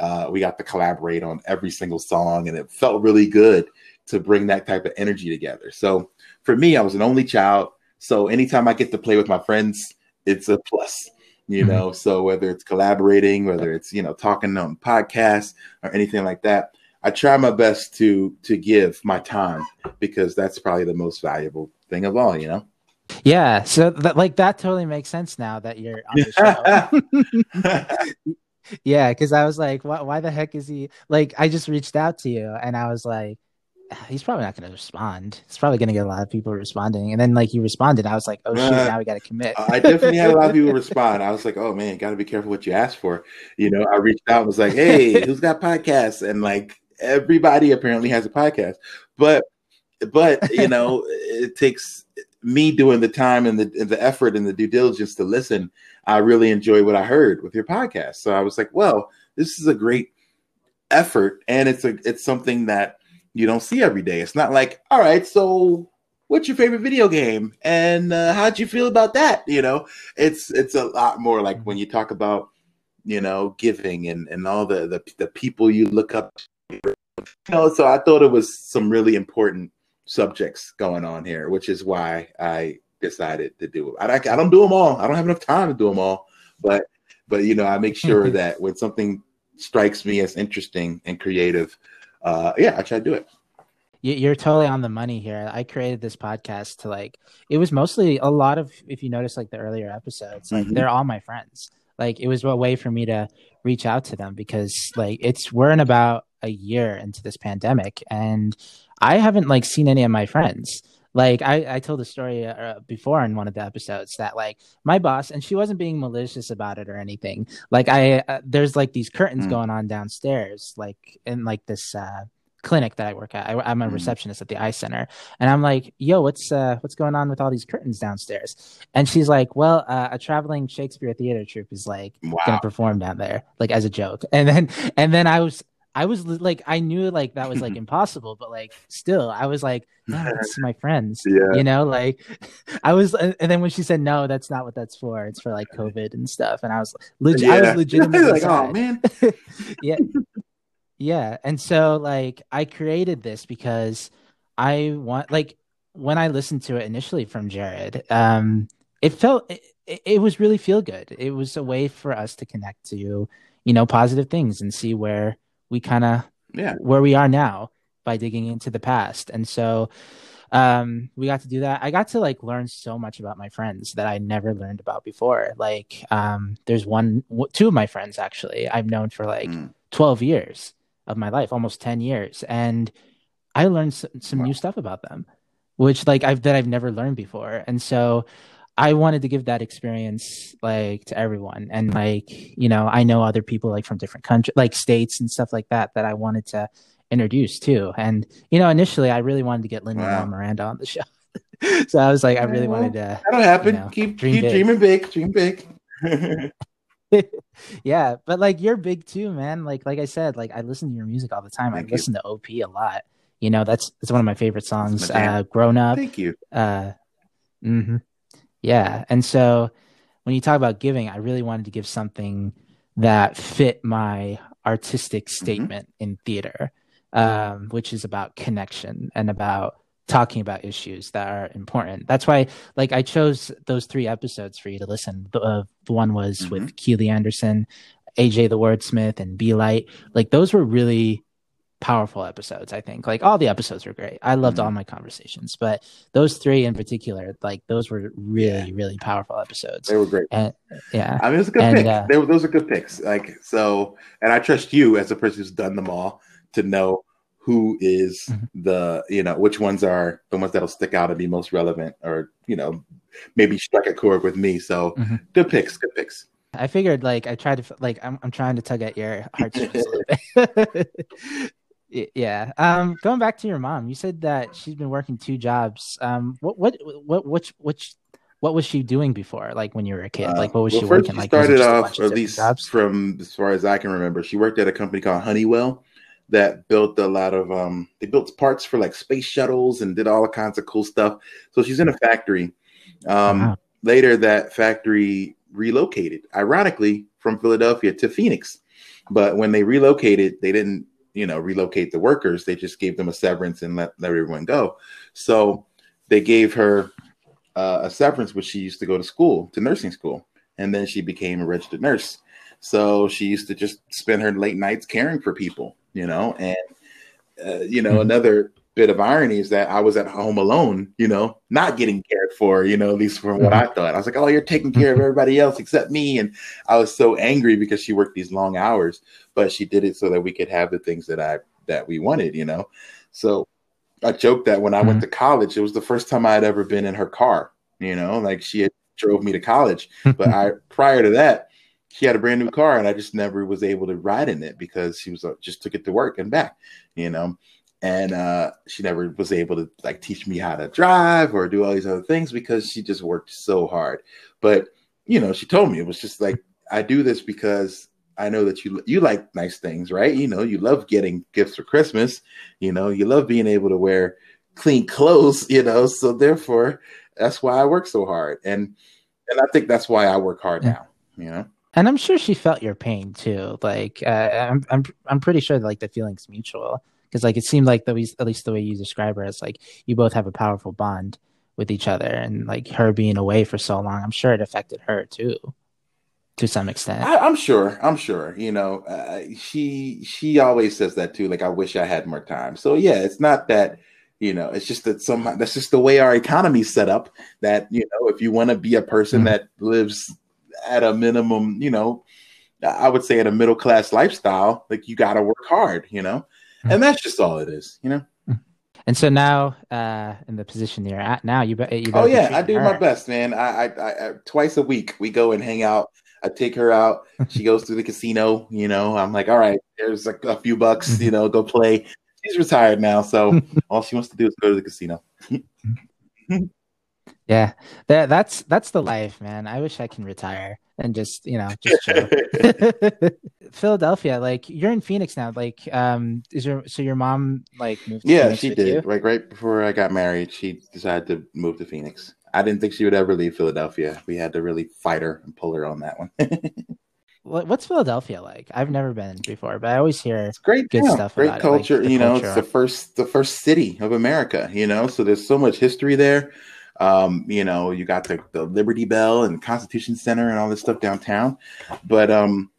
Uh, we got to collaborate on every single song, and it felt really good to bring that type of energy together. So for me, I was an only child. So anytime I get to play with my friends, it's a plus you mm-hmm. know. So whether it's collaborating, whether it's you know talking on podcasts or anything like that, I try my best to to give my time because that's probably the most valuable thing of all, you know. Yeah, so that like that totally makes sense now that you're on the show. *laughs* *laughs* yeah, because I was like, why, why the heck is he like? I just reached out to you, and I was like, he's probably not going to respond. He's probably going to get a lot of people responding. And then like you responded, I was like, oh shit, uh, now we got to commit. I definitely had a lot of people *laughs* respond. I was like, oh man, got to be careful what you ask for. You know, I reached out and was like, hey, *laughs* who's got podcasts? And like everybody apparently has a podcast, but but you know, *laughs* it takes me doing the time and the and the effort and the due diligence to listen. I really enjoy what I heard with your podcast. So I was like, well, this is a great effort, and it's a it's something that you don't see every day. It's not like, all right, so what's your favorite video game and uh, how'd you feel about that? You know, it's it's a lot more like when you talk about you know giving and and all the the, the people you look up. To. You know, so I thought it was some really important subjects going on here, which is why I decided to do it. I, I don't do them all. I don't have enough time to do them all, but but you know, I make sure *laughs* that when something strikes me as interesting and creative, uh, yeah, I try to do it. You're totally on the money here. I created this podcast to like, it was mostly a lot of, if you notice, like the earlier episodes, like mm-hmm. they're all my friends. Like it was a way for me to reach out to them because like it's, we're in about a year into this pandemic and I haven't like seen any of my friends like I, I told the story uh, before in one of the episodes that like my boss and she wasn't being malicious about it or anything like i uh, there's like these curtains mm. going on downstairs like in like this uh clinic that I work at. I, am a mm. receptionist at the eye center, and I'm like, "Yo, what's uh, what's going on with all these curtains downstairs?" And she's like, "Well, uh, a traveling Shakespeare theater troupe is like wow. gonna perform down there, like as a joke." And then and then I was I was like, I knew like that was like *laughs* impossible, but like still, I was like, no, it's my friends, *laughs* yeah. you know, like *laughs* I was, and then when she said no, that's not what that's for. It's for like COVID and stuff, and I was legit, yeah. I was legitimately like, oh man, yeah, yeah, and so like I created this because I want like when I listened to it initially from Jared, um, it felt it, it was really feel good. It was a way for us to connect to you know positive things and see where we kind of yeah. where we are now by digging into the past. And so um we got to do that. I got to like learn so much about my friends that i never learned about before. Like um there's one two of my friends actually i've known for like mm. 12 years of my life almost 10 years. And i learned some, some wow. new stuff about them which like i've that i've never learned before. And so I wanted to give that experience like to everyone. And like, you know, I know other people like from different countries, like states and stuff like that, that I wanted to introduce too. And, you know, initially I really wanted to get Linda wow. Miranda on the show. *laughs* so I was like, I really wanted to. That'll happen. You know, keep dream keep big. dreaming big, dream big. *laughs* *laughs* yeah, but like you're big too, man. Like like I said, like I listen to your music all the time. Thank I you. listen to OP a lot. You know, that's that's one of my favorite songs. Uh, grown up. Thank you. Uh, mm-hmm. Yeah. And so when you talk about giving, I really wanted to give something that fit my artistic mm-hmm. statement mm-hmm. in theater, um, which is about connection and about talking about issues that are important. That's why, like, I chose those three episodes for you to listen. The, uh, the one was mm-hmm. with Keeley Anderson, AJ the Wordsmith, and Be Light. Like, those were really powerful episodes i think. Like all the episodes were great. I loved mm-hmm. all my conversations but those three in particular like those were really yeah. really powerful episodes. They were great. And, yeah. I mean it was a good and, pick. uh, they were, those are good picks. Like so and i trust you as a person who's done them all to know who is mm-hmm. the you know which ones are the ones that'll stick out and be most relevant or you know maybe strike a chord with me. So mm-hmm. good picks good picks. I figured like I tried to like I'm I'm trying to tug at your heartstrings *laughs* *laughs* Yeah. Um, going back to your mom, you said that she's been working two jobs. Um, what what what which which what was she doing before? Like when you were a kid, like what was uh, well, she working? Like? She like started off at least jobs? from as far as I can remember. She worked at a company called Honeywell that built a lot of um they built parts for like space shuttles and did all kinds of cool stuff. So she's in a factory. Um, wow. later that factory relocated, ironically, from Philadelphia to Phoenix. But when they relocated, they didn't you know relocate the workers they just gave them a severance and let, let everyone go so they gave her uh, a severance which she used to go to school to nursing school and then she became a registered nurse. So she used to just spend her late nights caring for people, you know. And uh, you know, mm-hmm. another bit of irony is that I was at home alone, you know, not getting cared for, you know, at least from what mm-hmm. I thought. I was like, oh, you're taking care of mm-hmm. everybody else except me. And I was so angry because she worked these long hours, but she did it so that we could have the things that I that we wanted, you know. So I joked that when I mm-hmm. went to college, it was the first time I had ever been in her car, you know, like she had drove me to college. but I *laughs* prior to that, she had a brand new car and I just never was able to ride in it because she was uh, just took it to work and back, you know. And uh, she never was able to like teach me how to drive or do all these other things because she just worked so hard. But you know, she told me it was just like I do this because I know that you you like nice things, right? You know, you love getting gifts for Christmas. You know, you love being able to wear clean *laughs* clothes. You know, so therefore, that's why I work so hard, and and I think that's why I work hard now. You know, and I'm sure she felt your pain too. Like, uh, I'm I'm I'm pretty sure like the feeling's mutual because like it seemed like the at least the way you describe her, it's like you both have a powerful bond with each other, and like her being away for so long, I'm sure it affected her too to some extent. I, am sure. I'm sure. You know, uh, she she always says that too. Like, I wish I had more time. So yeah, it's not that. You know, it's just that somehow that's just the way our economy's set up. That you know, if you want to be a person mm-hmm. that lives at a minimum, you know, I would say at a middle class lifestyle, like you got to work hard. You know. And that's just all it is. You know. And so now, uh, in the position you're at now, you, you oh yeah, I do her. my best, man. I, I, I, twice a week we go and hang out I take her out. She *laughs* goes to the casino. You know, I'm like, all right, there's like a few bucks. You know, go play. She's retired now, so *laughs* all she wants to do is go to the casino. *laughs* yeah, that that's that's the life, man. I wish I can retire and just you know just chill. *laughs* *laughs* Philadelphia, like you're in Phoenix now. Like, um, is your so your mom like moved? yeah, Phoenix she did. You? Like right before I got married, she decided to move to Phoenix. I didn't think she would ever leave Philadelphia. We had to really fight her and pull her on that one. *laughs* What's Philadelphia like? I've never been before, but I always hear it's great good town, stuff. Great culture. Like you know, culture. it's the first the first city of America. You know, so there's so much history there. Um, you know, you got the, the Liberty Bell and Constitution Center and all this stuff downtown, but um,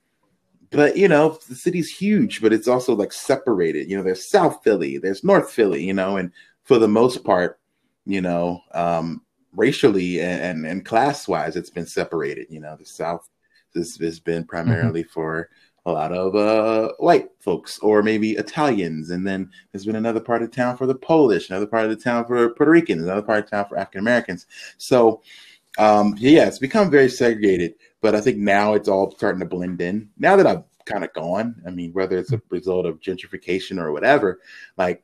but you know, the city's huge, but it's also like separated. You know, there's South Philly, there's North Philly. You know, and for the most part, you know, um, racially and, and, and class wise, it's been separated. You know, the South this has been mm-hmm. primarily mm-hmm. for a lot of uh, white folks or maybe Italians, and then there's been another part of town for the Polish, another part of the town for Puerto Ricans, another part of town for African Americans. So, um, yeah, it's become very segregated. But I think now it's all starting to blend in. Now that I've kind of gone, I mean, whether it's a result of gentrification or whatever, like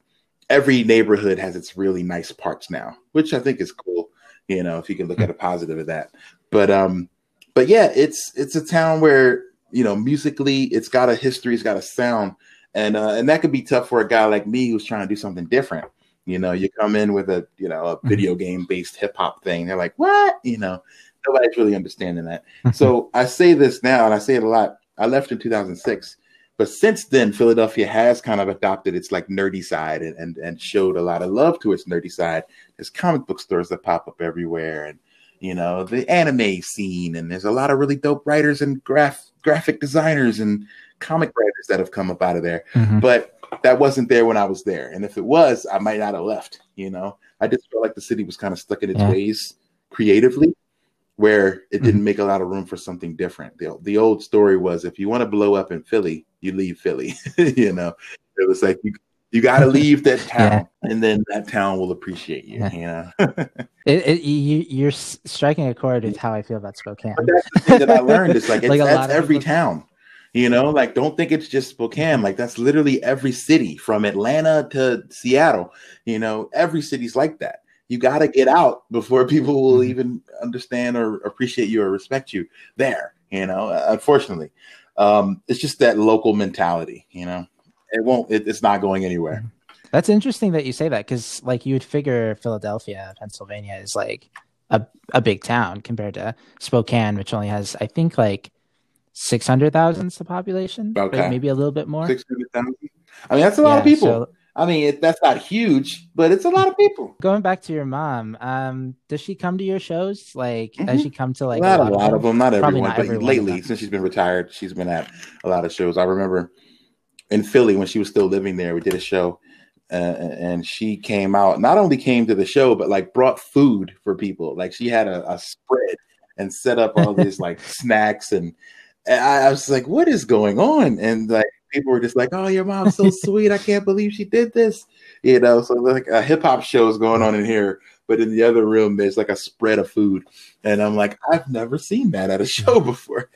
every neighborhood has its really nice parts now, which I think is cool you know, if you can look at a positive of that. But um, but yeah, it's it's a town where you know musically it's got a history, it's got a sound, and uh, and that could be tough for a guy like me who's trying to do something different. You know, you come in with a you know a mm-hmm. video game based hip hop thing, they're like, what? You know, nobody's really understanding that. so I say this now, and I say it a lot. I left in 2006 but since then, Philadelphia has kind of adopted its like nerdy side and, and, and showed a lot of love to its nerdy side. There's comic book stores that pop up everywhere, and you know the anime scene, and there's a lot of really dope writers and graph graphic designers and comic writers that have come up out of there. Mm-hmm. But that wasn't there when I was there, and if it was, I might not have left. You know, I just felt like the city was kind of stuck in its yeah. ways creatively where it didn't mm-hmm. make a lot of room for something different. The, the old story was if you want to blow up in Philly, you leave Philly. *laughs* you know, it was like you you got to *laughs* leave that town, yeah. and then that town will appreciate you. Yeah. You *laughs* know, it, it, you, you're striking a chord with how I feel about Spokane. But that's the thing that I learned. It's like, *laughs* it's, like that's every people... town. You know, like don't think it's just Spokane. Like that's literally every city from Atlanta to Seattle. You know, every city's like that you got to get out before people will mm-hmm. even understand or appreciate you or respect you there you know uh, unfortunately um, it's just that local mentality you know it won't it, it's not going anywhere that's interesting that you say that because like you would figure philadelphia pennsylvania is like a, a big town compared to spokane which only has i think like 600000 the population okay maybe a little bit more 600000 i mean that's a lot yeah, of people so, I mean, it, that's not huge, but it's a lot of people. Going back to your mom, um, does she come to your shows? Like, mm-hmm. does she come to like not a lot, a lot of, them? Not everyone, not but everyone lately, since she's been retired, she's been at a lot of shows. I remember in Philly when she was still living there, we did a show, uh, and she came out. Not only came to the show, but like brought food for people. Like she had a, a spread and set up all these *laughs* like snacks and, and I, I was like, what is going on? And like people were just like, "Oh, your mom's so *laughs* sweet. I can't believe she did this." You know, so like a hip hop show is going on in here, but in the other room there's like a spread of food, and I'm like, I've never seen that at a show before.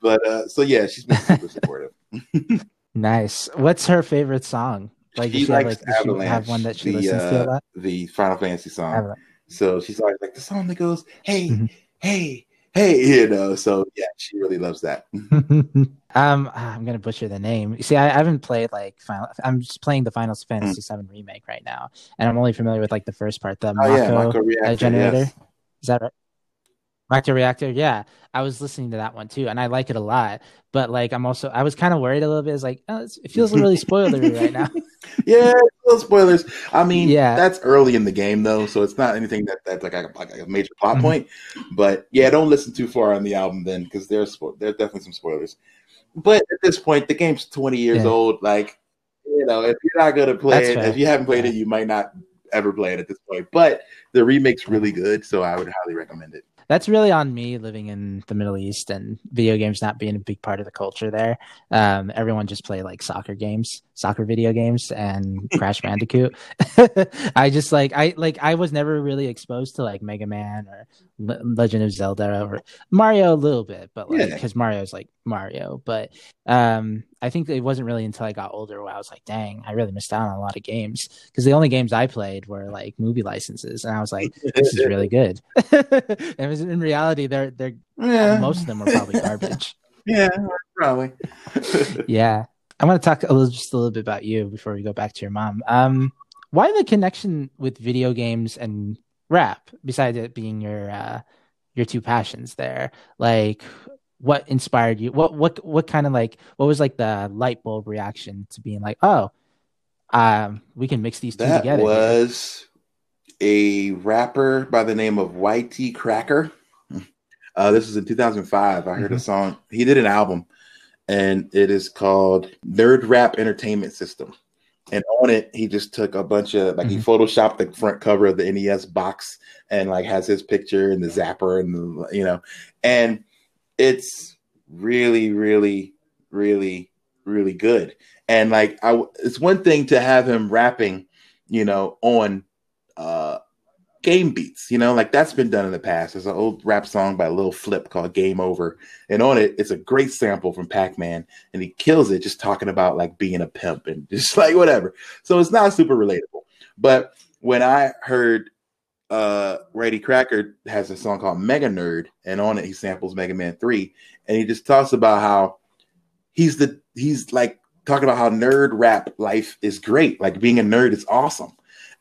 But uh, so yeah, she's been super supportive. *laughs* nice. What's her favorite song? Like, she, she likes have, like, she have one that she the, listens uh, to? The Final Fantasy song. Avalanche. So she's always like the song that goes, "Hey, mm-hmm. hey, hey, *laughs* you know. So yeah, she really loves that. *laughs* um, I'm gonna butcher the name. You see, I, I, haven't played like Final. I'm just playing the Final Fantasy mm. VII remake right now, and I'm only familiar with like the first part, the oh, Mako, yeah, Mako reactor, generator. Yes. Is that right? Mako reactor, yeah. I was listening to that one too, and I like it a lot. But like, I'm also I was kind of worried a little bit. It's like oh, it's, it feels really *laughs* spoilery right now. *laughs* yeah, little spoilers. I mean, yeah, that's early in the game though, so it's not anything that that's like a, like a major plot mm-hmm. point. But yeah, don't listen too far on the album then, because there's there's definitely some spoilers. But at this point, the game's 20 years yeah. old. Like, you know, if you're not gonna play that's it, fair. if you haven't played it, you might not ever play it at this point. But the remake's really good, so I would highly recommend it that's really on me living in the Middle East and video games not being a big part of the culture there. Um, everyone just play like soccer games, soccer video games, and *laughs* Crash Bandicoot. *laughs* I just like I like I was never really exposed to like Mega Man or Legend of Zelda or Mario a little bit, but like because yeah. Mario is like Mario. But um, I think it wasn't really until I got older where I was like, dang, I really missed out on a lot of games because the only games I played were like movie licenses, and I was like, this is really *laughs* good. *laughs* and in reality, they're they're yeah. most of them were probably garbage. *laughs* yeah, probably. yeah, I want to talk a little, just a little bit about you before we go back to your mom. Um, why the connection with video games and rap besides it being your uh your two passions there like what inspired you? What what what kind of like what was like the light bulb reaction to being like oh um we can mix these two that together was a rapper by the name of YT Cracker. *laughs* Uh this was in 2005 i heard mm-hmm. a song. He did an album and it is called nerd rap entertainment system. And on it he just took a bunch of like mm-hmm. he photoshopped the front cover of the NES box and like has his picture and the zapper and the you know. And it's really really really really good and like I it's one thing to have him rapping you know on uh game beats. You know, like that's been done in the past. There's an old rap song by Lil Flip called Game Over. And on it, it's a great sample from Pac Man. And he kills it just talking about like being a pimp and *laughs* just like whatever. So it's not super relatable. But when I heard uh YT Cracker has a song called Mega Nerd, and on it he samples Mega Man 3, and he just talks about how he's the he's like talking about how nerd rap life is great. Like being a nerd is awesome.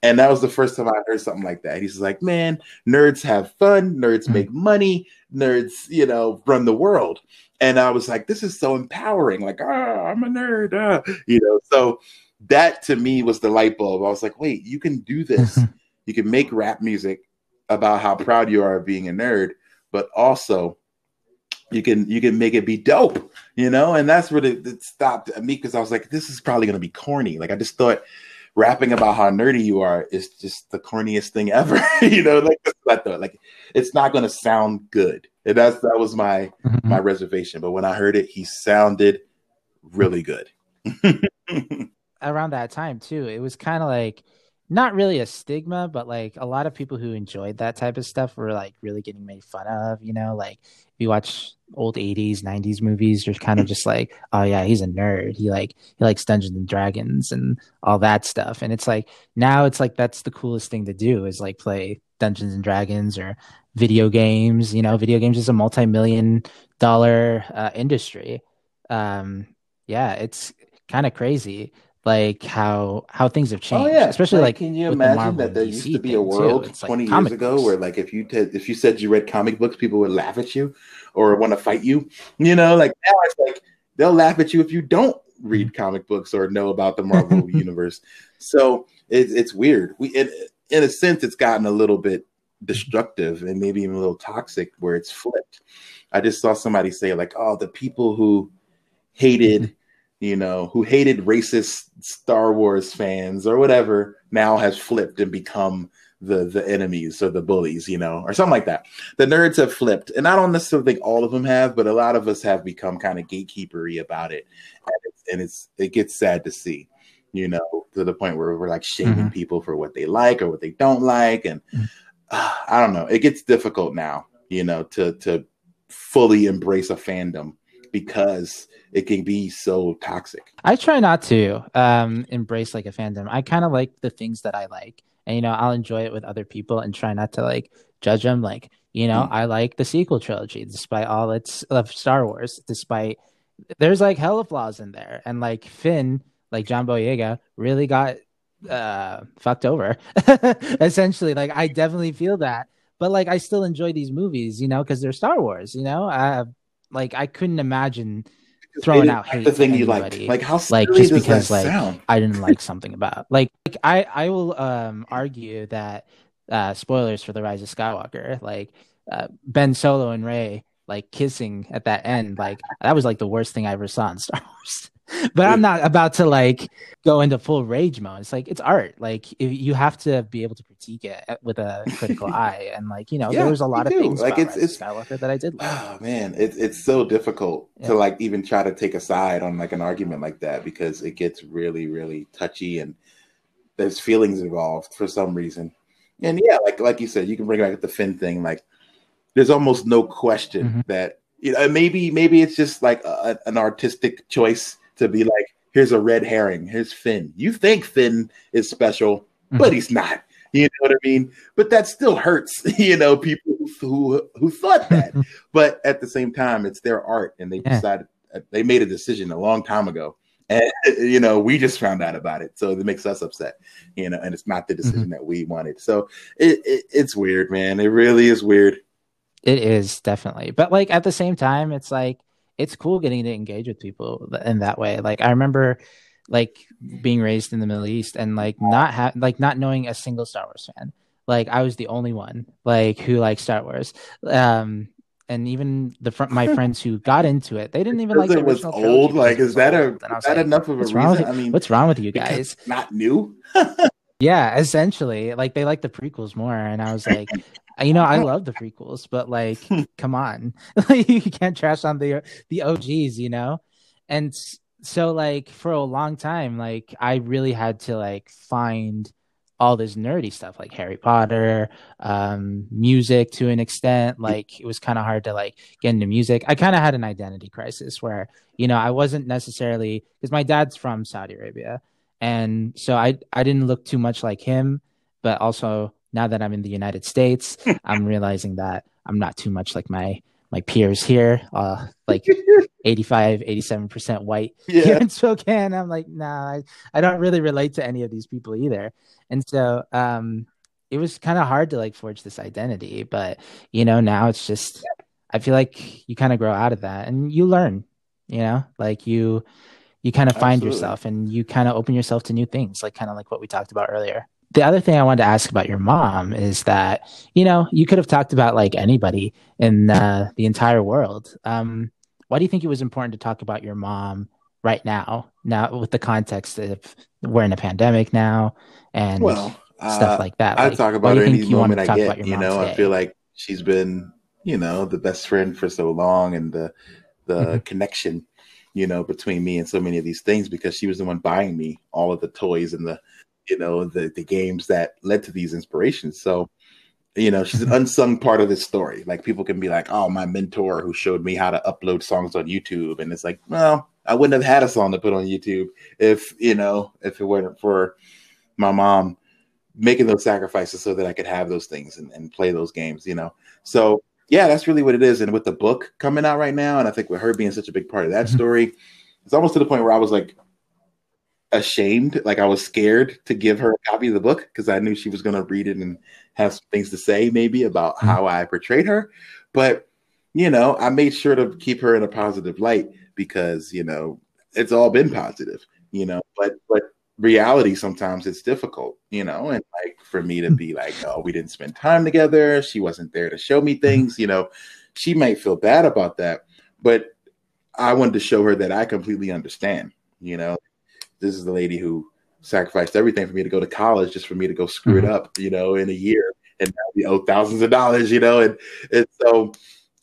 And that was the first time I heard something like that. He's like, man, nerds have fun, nerds mm-hmm. make money, nerds, you know, run the world. And I was like, this is so empowering. Like, ah, oh, I'm a nerd, ah. you know. So that to me was the light bulb. I was like, wait, you can do this. *laughs* You can make rap music about how proud you are of being a nerd, but also you can you can make it be dope, you know. And that's where it, it stopped me because I was like, this is probably gonna be corny. Like I just thought rapping about how nerdy you are is just the corniest thing ever. *laughs* you know, like I thought, like it's not going to sound good. And that's that was my mm-hmm. my reservation. But when I heard it, he sounded really good. *laughs* Around that time too, it was kind of like not really a stigma, but like a lot of people who enjoyed that type of stuff were like really getting made fun of, you know, like if you watch old 80s, 90s movies, you're kind of just like, oh yeah, he's a nerd. He like he likes Dungeons and Dragons and all that stuff. And it's like now it's like that's the coolest thing to do is like play Dungeons and Dragons or video games, you know, video games is a multi-million dollar uh, industry. Um yeah, it's kind of crazy like how how things have changed. Oh, yeah. Especially like, like can you imagine that there used to be a world twenty like years ago where like if you t- if you said you read comic books, people would laugh at you or want to fight you. You know, like now it's like they'll laugh at you if you don't read mm-hmm. comic books or know about the Marvel *laughs* universe. So it, it's weird. We it, in a sense, it's gotten a little bit destructive and maybe even a little toxic where it's flipped. I just saw somebody say like, "Oh, the people who hated." Mm-hmm. You know, who hated racist Star Wars fans or whatever now has flipped and become the the enemies or the bullies, you know, or something like that. The nerds have flipped, and I don't necessarily think all of them have, but a lot of us have become kind of gatekeepery about it, and it's, and it's it gets sad to see, you know, to the point where we're like shaming mm-hmm. people for what they like or what they don't like, and uh, *sighs* I don't know, it gets difficult now, you know, to to fully embrace a fandom because it can be so toxic. I try not to um, embrace like a fandom. I kind of like the things that I like and you know i'll enjoy it with other people and try not to like judge them like you know mm. i like the sequel trilogy despite all its of star wars despite there's like hella flaws in there and like finn like john boyega really got uh fucked over *laughs* essentially like i definitely feel that but like i still enjoy these movies you know because they're star wars you know uh like i couldn't imagine throwing out hate the thing you like like how like just because like sound? i didn't like something about like, like i i will um argue that uh spoilers for the rise of skywalker like uh, ben solo and Rey like kissing at that end like that was like the worst thing i ever saw in star *laughs* wars but I'm not about to like go into full rage mode. It's like it's art. Like you have to be able to critique it with a critical *laughs* eye. And like you know, yeah, there was a lot of do. things like it's, it's Skywalker that I did. Like. Oh man, it's it's so difficult yeah. to like even try to take a side on like an argument like that because it gets really really touchy and there's feelings involved for some reason. And yeah, like like you said, you can bring back the Finn thing. Like there's almost no question mm-hmm. that you know maybe maybe it's just like a, an artistic choice to be like, here's a red herring, here's Finn. You think Finn is special, mm-hmm. but he's not. You know what I mean? But that still hurts, *laughs* you know, people who who thought that. *laughs* but at the same time, it's their art, and they yeah. decided uh, they made a decision a long time ago. And *laughs* you know, we just found out about it, so it makes us upset. You know, and it's not the decision mm-hmm. that we wanted. So it, it, it's weird, man. It really is weird. It is definitely, but like at the same time, it's like it's cool getting to engage with people in that way. Like I remember like being raised in the Middle East and like not ha- like not knowing a single Star Wars fan. Like I was the only one like who liked Star Wars. Um and even the fr- my *laughs* friends who got into it, they didn't even like it was old. Like, is that a is that like, enough of a reason? I mean, what's wrong with you guys? Not new. *laughs* yeah, essentially, like they like the prequels more, and I was like, you know, I love the prequels, but like, *laughs* come on, *laughs* you can't trash on the the OGs, you know. And so, like, for a long time, like, I really had to like find all this nerdy stuff, like Harry Potter, um, music to an extent. Like, it was kind of hard to like get into music. I kind of had an identity crisis where, you know, I wasn't necessarily because my dad's from Saudi Arabia, and so I I didn't look too much like him, but also now that I'm in the United States, I'm realizing that I'm not too much like my my peers here, uh, like *laughs* 85, 87% white yeah. here in Spokane. I'm like, nah, I, I don't really relate to any of these people either. And so um, it was kind of hard to like forge this identity. But, you know, now it's just, I feel like you kind of grow out of that and you learn, you know, like you, you kind of find Absolutely. yourself and you kind of open yourself to new things, like kind of like what we talked about earlier the other thing I wanted to ask about your mom is that you know you could have talked about like anybody in uh, the entire world. Um, why do you think it was important to talk about your mom right now? Now with the context of we're in a pandemic now and well, uh, stuff like that. Like, I talk about her any moment I get. You know, today? I feel like she's been you know the best friend for so long, and the the mm-hmm. connection you know between me and so many of these things because she was the one buying me all of the toys and the you know the the games that led to these inspirations. So, you know, she's an *laughs* unsung part of this story. Like people can be like, "Oh, my mentor who showed me how to upload songs on YouTube," and it's like, well, I wouldn't have had a song to put on YouTube if you know if it weren't for my mom making those sacrifices so that I could have those things and, and play those games. You know, so yeah, that's really what it is. And with the book coming out right now, and I think with her being such a big part of that mm-hmm. story, it's almost to the point where I was like, ashamed, like I was scared to give her a copy of the book because I knew she was going to read it and have some things to say maybe about mm-hmm. how I portrayed her. But you know, I made sure to keep her in a positive light because you know it's all been positive, you know. But but reality sometimes it's difficult, you know, and like for me to be like, oh, we didn't spend time together, she wasn't there to show me things, you know, she might feel bad about that, but I wanted to show her that I completely understand, you know. This is the lady who sacrificed everything for me to go to college just for me to go screw mm-hmm. it up, you know, in a year and now we owe thousands of dollars, you know, and and so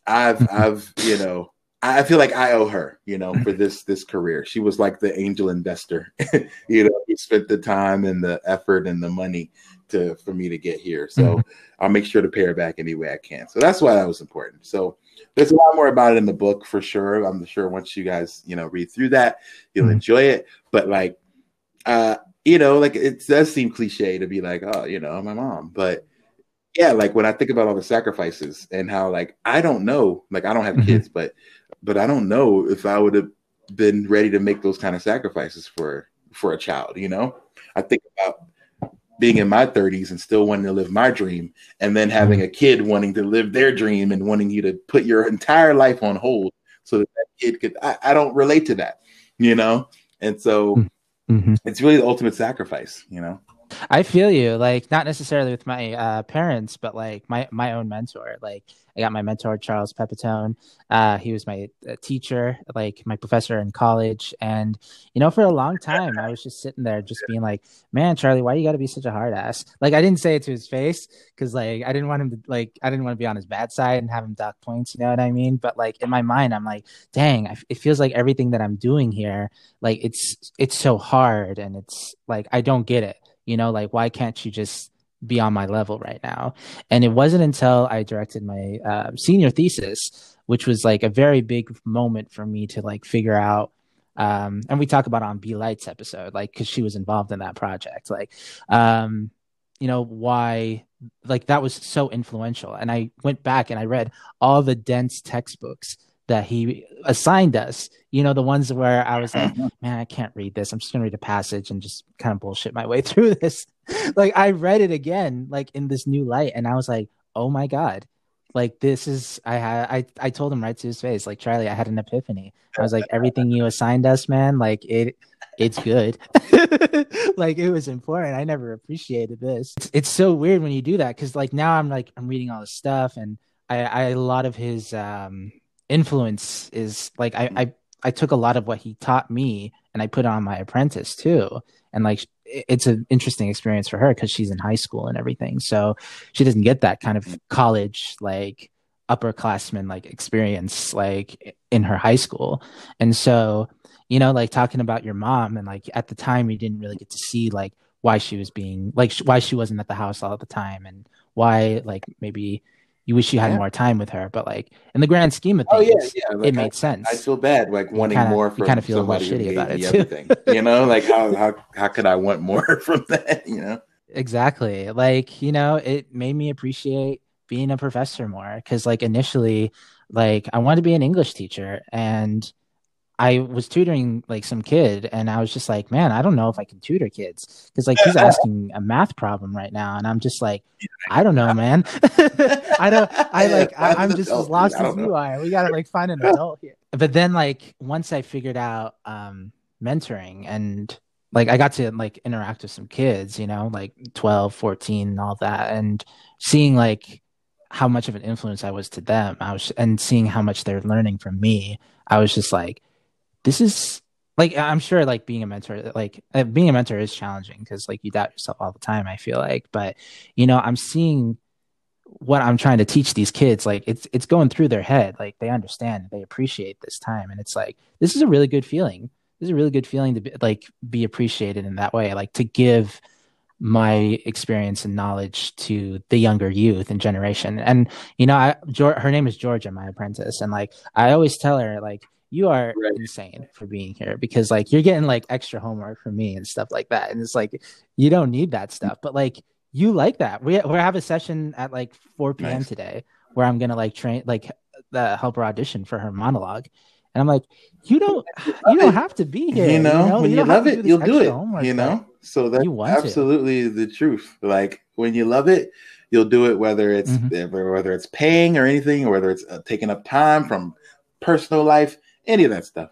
I've mm-hmm. I've you know I feel like I owe her, you know, for this this career. She was like the angel investor. *laughs* you know, he spent the time and the effort and the money to for me to get here. So mm-hmm. I'll make sure to pay her back any way I can. So that's why that was important. So there's a lot more about it in the book for sure. I'm sure once you guys, you know, read through that, you'll mm-hmm. enjoy it. But like uh, you know, like it does seem cliche to be like, oh, you know, my mom. But yeah, like when I think about all the sacrifices and how like I don't know, like I don't have mm-hmm. kids, but but I don't know if I would have been ready to make those kind of sacrifices for for a child, you know? I think about being in my 30s and still wanting to live my dream and then having mm-hmm. a kid wanting to live their dream and wanting you to put your entire life on hold so that, that kid could I, I don't relate to that, you know? And so mm-hmm. it's really the ultimate sacrifice, you know? I feel you. Like not necessarily with my uh, parents, but like my my own mentor. Like I got my mentor Charles Pepitone. Uh, he was my uh, teacher, like my professor in college, and you know, for a long time, I was just sitting there, just being like, "Man, Charlie, why you got to be such a hard ass?" Like I didn't say it to his face because like I didn't want him to like I didn't want to be on his bad side and have him dock points. You know what I mean? But like in my mind, I'm like, "Dang, it feels like everything that I'm doing here, like it's it's so hard, and it's like I don't get it." You know, like why can't you just be on my level right now? And it wasn't until I directed my uh, senior thesis, which was like a very big moment for me to like figure out. Um, and we talk about on B Lights episode, like because she was involved in that project, like, um, you know, why like that was so influential. And I went back and I read all the dense textbooks that he assigned us. You know, the ones where I was like, *clears throat* man, I can't read this. I'm just gonna read a passage and just kind of bullshit my way *laughs* through this. *laughs* like I read it again, like in this new light, and I was like, oh my god. Like this is I had I I told him right to his face, like Charlie, I had an epiphany. I was like, everything you assigned us, man, like it it's good. *laughs* like it was important. I never appreciated this. It's, it's so weird when you do that because like now I'm like I'm reading all this stuff and I, I a lot of his um influence is like I, I I took a lot of what he taught me and I put on my apprentice too. And like it's an interesting experience for her because she's in high school and everything. So she doesn't get that kind of college like upperclassman like experience like in her high school. And so, you know, like talking about your mom and like at the time you didn't really get to see like why she was being like why she wasn't at the house all the time and why like maybe you wish you had yeah. more time with her, but like in the grand scheme of things, oh, yeah, yeah. Like, it made sense. I feel bad, like wanting kinda, more from kind of feel somebody shitty about it everything. you know, *laughs* like how how how could I want more *laughs* from that? You know, exactly. Like you know, it made me appreciate being a professor more because like initially, like I wanted to be an English teacher and I was tutoring like some kid and I was just like, man, I don't know if I can tutor kids because like he's asking a math problem right now and I'm just like, I don't know, man. *laughs* I don't. I like. I, am just as lost as you are. We gotta like find an adult here. But then like once I figured out um mentoring and like I got to like interact with some kids, you know, like 12, 14 and all that and seeing like how much of an influence I was to them. I was and seeing how much they're learning from me. I was just like this is like I'm sure like being a mentor like uh, being a mentor is challenging because like you doubt yourself all the time I feel like. But you know I'm seeing what I'm trying to teach these kids like it's it's going through their head. Like they understand they appreciate this time. And it's like this is a really good feeling. This is a really good feeling to be, like be appreciated in that way like to give my experience and knowledge to the younger youth and generation. And you know I, her name is Georgia my apprentice. And like I always tell her like you are right. insane for being here because like you're getting like extra homework from me and stuff like that. And it's like you don't need that stuff but like you like that. We, we have a session at like 4 p.m nice. today where i'm gonna like train like uh, help her audition for her monologue. And i'm like you don't *laughs* you don't have to be here you know, you know? when you, you love it you'll do it you know? so that's absolutely the truth. Like when you love it you'll do it whether it's mm-hmm. whether it's paying or anything or whether it's uh, taking up time from personal life any of that stuff.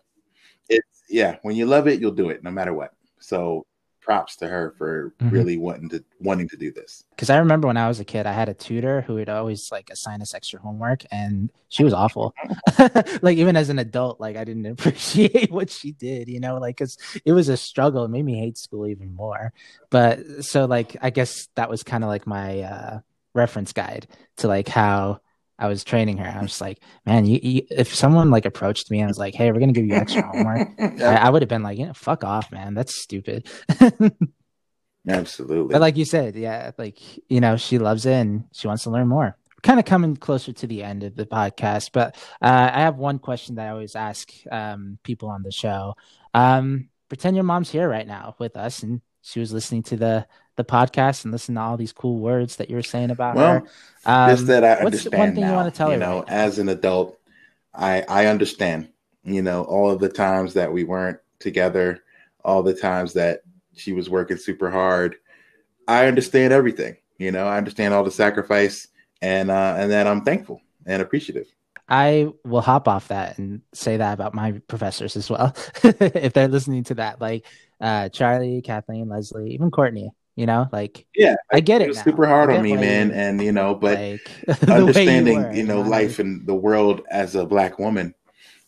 It's yeah, when you love it, you'll do it no matter what. So props to her for mm-hmm. really wanting to wanting to do this. Because I remember when I was a kid, I had a tutor who would always like assign us extra homework, and she was awful. *laughs* like even as an adult, like I didn't *laughs* appreciate what she did, you know, like because it was a struggle. It made me hate school even more. But so like I guess that was kind of like my uh, reference guide to like how I was training her. I was like, man, you, you, if someone like approached me and was like, hey, we're gonna give you extra homework, *laughs* yeah. I, I would have been like, yeah, fuck off, man. That's stupid. *laughs* Absolutely. But like you said, yeah, like you know, she loves it and she wants to learn more. kind of coming closer to the end of the podcast, but uh, I have one question that I always ask um, people on the show. Um, pretend your mom's here right now with us, and she was listening to the the podcast and listen to all these cool words that you were saying about well, her. Um, just that I understand one thing now, you want to tell you her? know, right as an adult, I I understand. You know, all of the times that we weren't together, all the times that she was working super hard. I understand everything. You know, I understand all the sacrifice, and uh, and that I'm thankful and appreciative. I will hop off that and say that about my professors as well. *laughs* if they're listening to that, like uh, Charlie, Kathleen, Leslie, even Courtney, you know, like yeah, I get it. it super hard on me, man, and you know, but like, *laughs* understanding, you, were, you, know, life and the world as a black woman,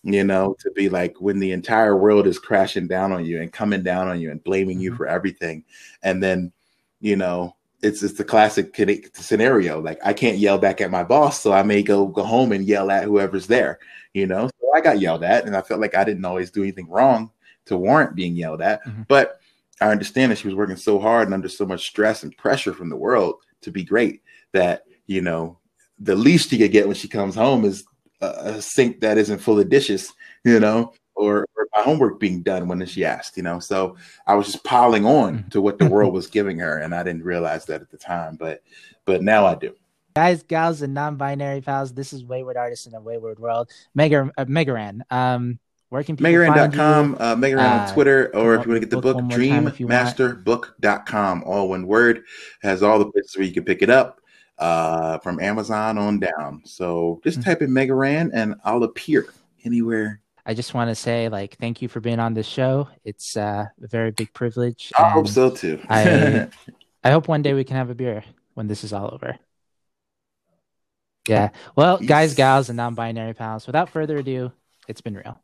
you know, to be like when the entire world is crashing down on you and coming down on you and blaming mm-hmm. you for everything, and then, you know, it's it's the classic scenario. Like I can't yell back at my boss, so I may go go home and yell at whoever's there. You know, so I got yelled at, and I felt like I didn't always do anything wrong to warrant being yelled at, mm-hmm. but I understand that she was working so hard and under so much stress and pressure from the world to be great that, you know, the least she could get when she comes home is a, a sink that isn't full of dishes, you know, or, or, my homework being done when she asked, you know. So I was just piling on mm-hmm. to what the world was giving her, and I didn't realize that at the time, but but now I do. Guys, gals, and non-binary pals, this is Wayward Artist in a Wayward World. Mega uh, Mega Ran. Um, where can people Megaran.com, uh, Megaran uh, on Twitter, or if you want to get the book, dreammasterbook.com, all one word, has all the places where you can pick it up uh, from Amazon on down. So just mm-hmm. type in Megaran and I'll appear anywhere. I just want to say, like, thank you for being on this show. It's uh, a very big privilege. I hope so too. I, *laughs* I hope one day we can have a beer when this is all over. Yeah. Well, guys, gals, and non binary pals, without further ado, it's been real.